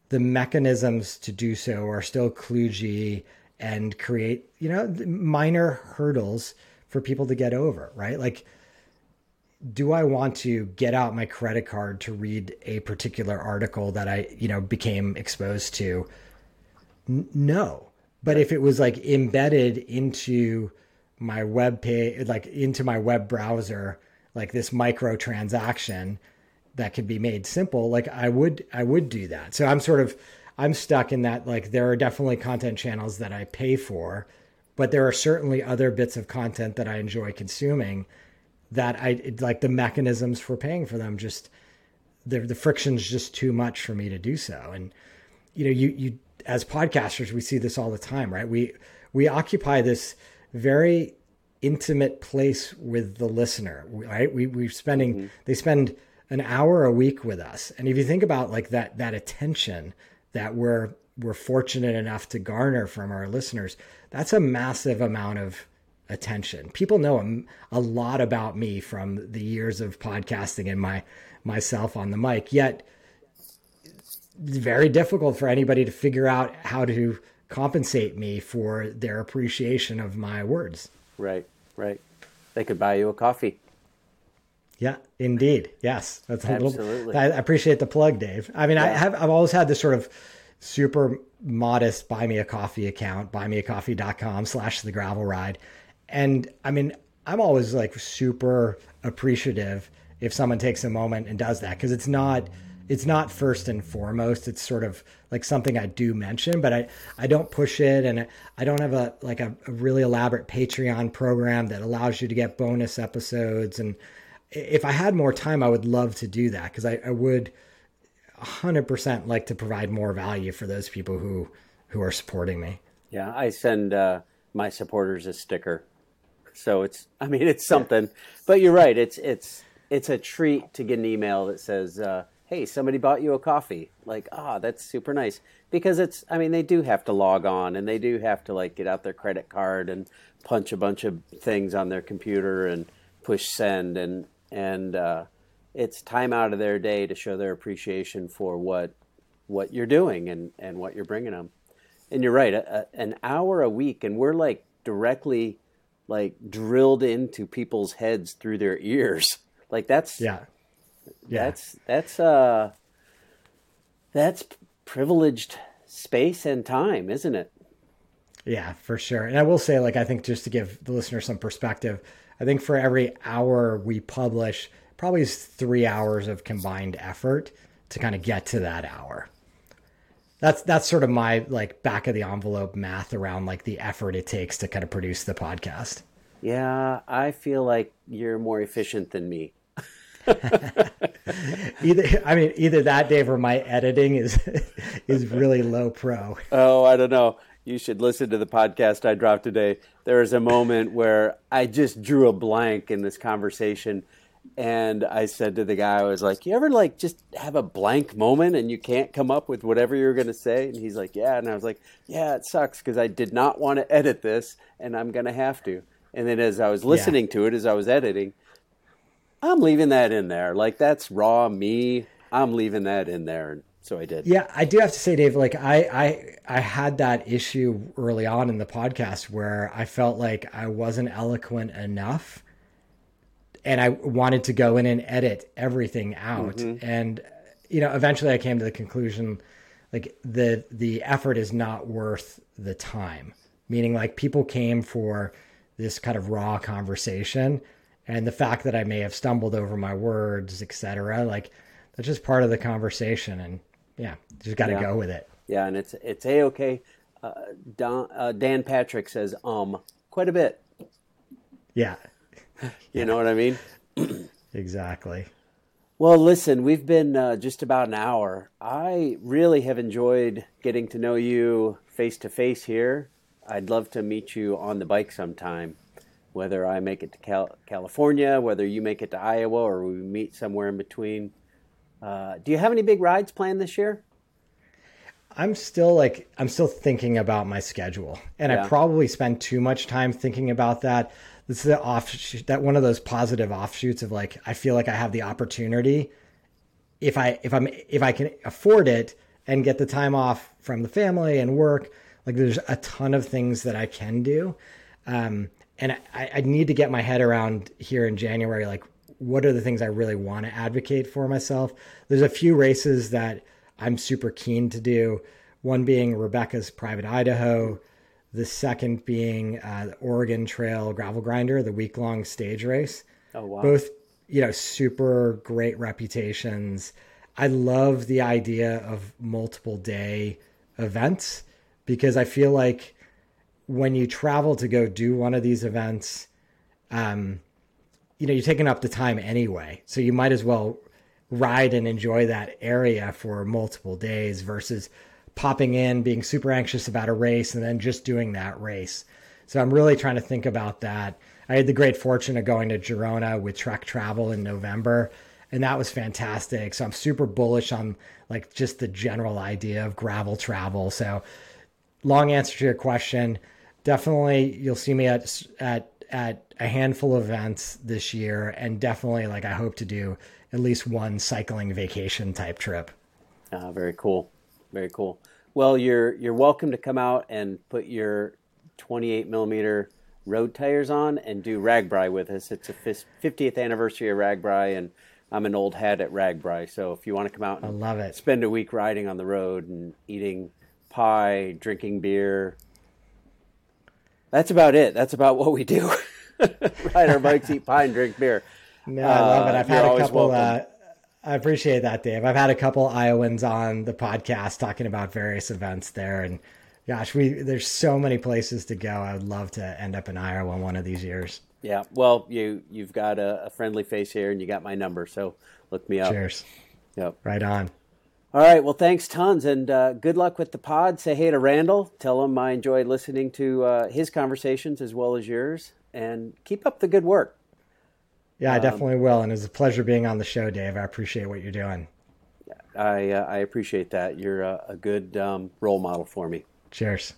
the mechanisms to do so are still kludgy and create, you know, minor hurdles for people to get over, right? Like do I want to get out my credit card to read a particular article that I, you know, became exposed to? N- no. But if it was like embedded into my web page, like into my web browser, like this micro transaction that could be made simple, like I would, I would do that. So I'm sort of, I'm stuck in that. Like there are definitely content channels that I pay for, but there are certainly other bits of content that I enjoy consuming that I like the mechanisms for paying for them just the the friction's just too much for me to do so. And you know, you you as podcasters, we see this all the time, right? We we occupy this very intimate place with the listener, right? We we're spending mm-hmm. they spend an hour a week with us, and if you think about like that that attention that we're we're fortunate enough to garner from our listeners, that's a massive amount of attention. People know a, a lot about me from the years of podcasting and my myself on the mic. Yet, it's very difficult for anybody to figure out how to compensate me for their appreciation of my words. Right, right. They could buy you a coffee. Yeah, indeed. Yes, that's a Absolutely. little. I appreciate the plug, Dave. I mean, yeah. I have. I've always had this sort of super modest buy me a coffee account, buymeacoffee.com slash the gravel ride. And I mean, I'm always like super appreciative if someone takes a moment and does that because it's not it's not first and foremost it's sort of like something i do mention but i i don't push it and i don't have a like a, a really elaborate patreon program that allows you to get bonus episodes and if i had more time i would love to do that because I, I would 100% like to provide more value for those people who who are supporting me. Yeah i send uh, my supporters a sticker. So it's i mean it's something but you're right it's it's it's a treat to get an email that says, uh, "Hey, somebody bought you a coffee." Like, ah, that's super nice because it's. I mean, they do have to log on and they do have to like get out their credit card and punch a bunch of things on their computer and push send and and uh, it's time out of their day to show their appreciation for what what you're doing and and what you're bringing them. And you're right, a, a, an hour a week, and we're like directly like drilled into people's heads through their ears like that's yeah, yeah. That's that's uh that's privileged space and time, isn't it? Yeah, for sure. And I will say, like, I think just to give the listener some perspective, I think for every hour we publish, probably is three hours of combined effort to kind of get to that hour. That's that's sort of my like back of the envelope math around like the effort it takes to kind of produce the podcast. Yeah, I feel like you're more efficient than me. either I mean either that Dave or my editing is is really low pro. Oh, I don't know. You should listen to the podcast I dropped today. There was a moment where I just drew a blank in this conversation and I said to the guy, I was like, "You ever like just have a blank moment and you can't come up with whatever you're going to say?" And he's like, "Yeah." And I was like, "Yeah, it sucks because I did not want to edit this, and I'm going to have to." And then as I was listening yeah. to it, as I was editing, I'm leaving that in there. Like that's raw me. I'm leaving that in there. So I did. Yeah, I do have to say, Dave. Like I, I, I had that issue early on in the podcast where I felt like I wasn't eloquent enough, and I wanted to go in and edit everything out. Mm-hmm. And you know, eventually, I came to the conclusion, like the the effort is not worth the time. Meaning, like people came for this kind of raw conversation and the fact that I may have stumbled over my words, etc. Like that's just part of the conversation, and yeah, just got to yeah. go with it. Yeah, and it's it's a okay. Uh, Don, uh, Dan Patrick says um quite a bit. Yeah, you yeah. know what I mean. exactly. Well, listen, we've been uh, just about an hour. I really have enjoyed getting to know you face to face here. I'd love to meet you on the bike sometime whether I make it to Cal- California, whether you make it to Iowa, or we meet somewhere in between. Uh, do you have any big rides planned this year? I'm still like I'm still thinking about my schedule, and yeah. I probably spend too much time thinking about that. This is the offshoot that one of those positive offshoots of like I feel like I have the opportunity if I if I'm if I can afford it and get the time off from the family and work. Like there's a ton of things that I can do. Um, and I, I need to get my head around here in January, like what are the things I really want to advocate for myself. There's a few races that I'm super keen to do. One being Rebecca's Private Idaho, The second being uh, the Oregon Trail Gravel Grinder, the week long stage race. Oh wow! Both, you know, super great reputations. I love the idea of multiple day events because I feel like when you travel to go do one of these events, um, you know, you're taking up the time anyway. So you might as well ride and enjoy that area for multiple days versus popping in, being super anxious about a race, and then just doing that race. So I'm really trying to think about that. I had the great fortune of going to Girona with Trek Travel in November, and that was fantastic. So I'm super bullish on like just the general idea of gravel travel. So long answer to your question, definitely you'll see me at at at a handful of events this year, and definitely like I hope to do at least one cycling vacation type trip. Uh, very cool, very cool. Well, you're you're welcome to come out and put your 28 millimeter road tires on and do RAGBRAI with us. It's a 50th anniversary of RAGBRAI, and I'm an old head at RAGBRAI. So if you want to come out, and I love it. Spend a week riding on the road and eating pie, drinking beer. That's about it. That's about what we do. Ride our bikes, eat pie, and drink beer. No, I love it. Uh, I've had a couple. Uh, I appreciate that, Dave. I've had a couple Iowans on the podcast talking about various events there, and gosh, we there's so many places to go. I would love to end up in Iowa one of these years. Yeah, well, you you've got a, a friendly face here, and you got my number, so look me up. Cheers. Yep. Right on. All right. Well, thanks tons, and uh, good luck with the pod. Say hey to Randall. Tell him I enjoyed listening to uh, his conversations as well as yours, and keep up the good work. Yeah, I um, definitely will. And it's a pleasure being on the show, Dave. I appreciate what you're doing. I uh, I appreciate that. You're a, a good um, role model for me. Cheers.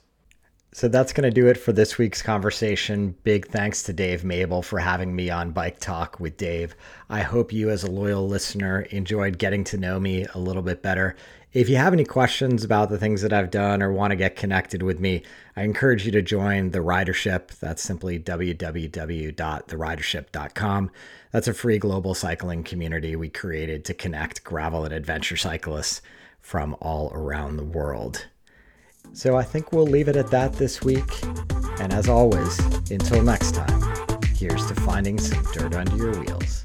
So that's going to do it for this week's conversation. Big thanks to Dave Mabel for having me on Bike Talk with Dave. I hope you, as a loyal listener, enjoyed getting to know me a little bit better. If you have any questions about the things that I've done or want to get connected with me, I encourage you to join the Ridership. That's simply www.theridership.com. That's a free global cycling community we created to connect gravel and adventure cyclists from all around the world. So I think we'll leave it at that this week. And as always, until next time, here's to finding some dirt under your wheels.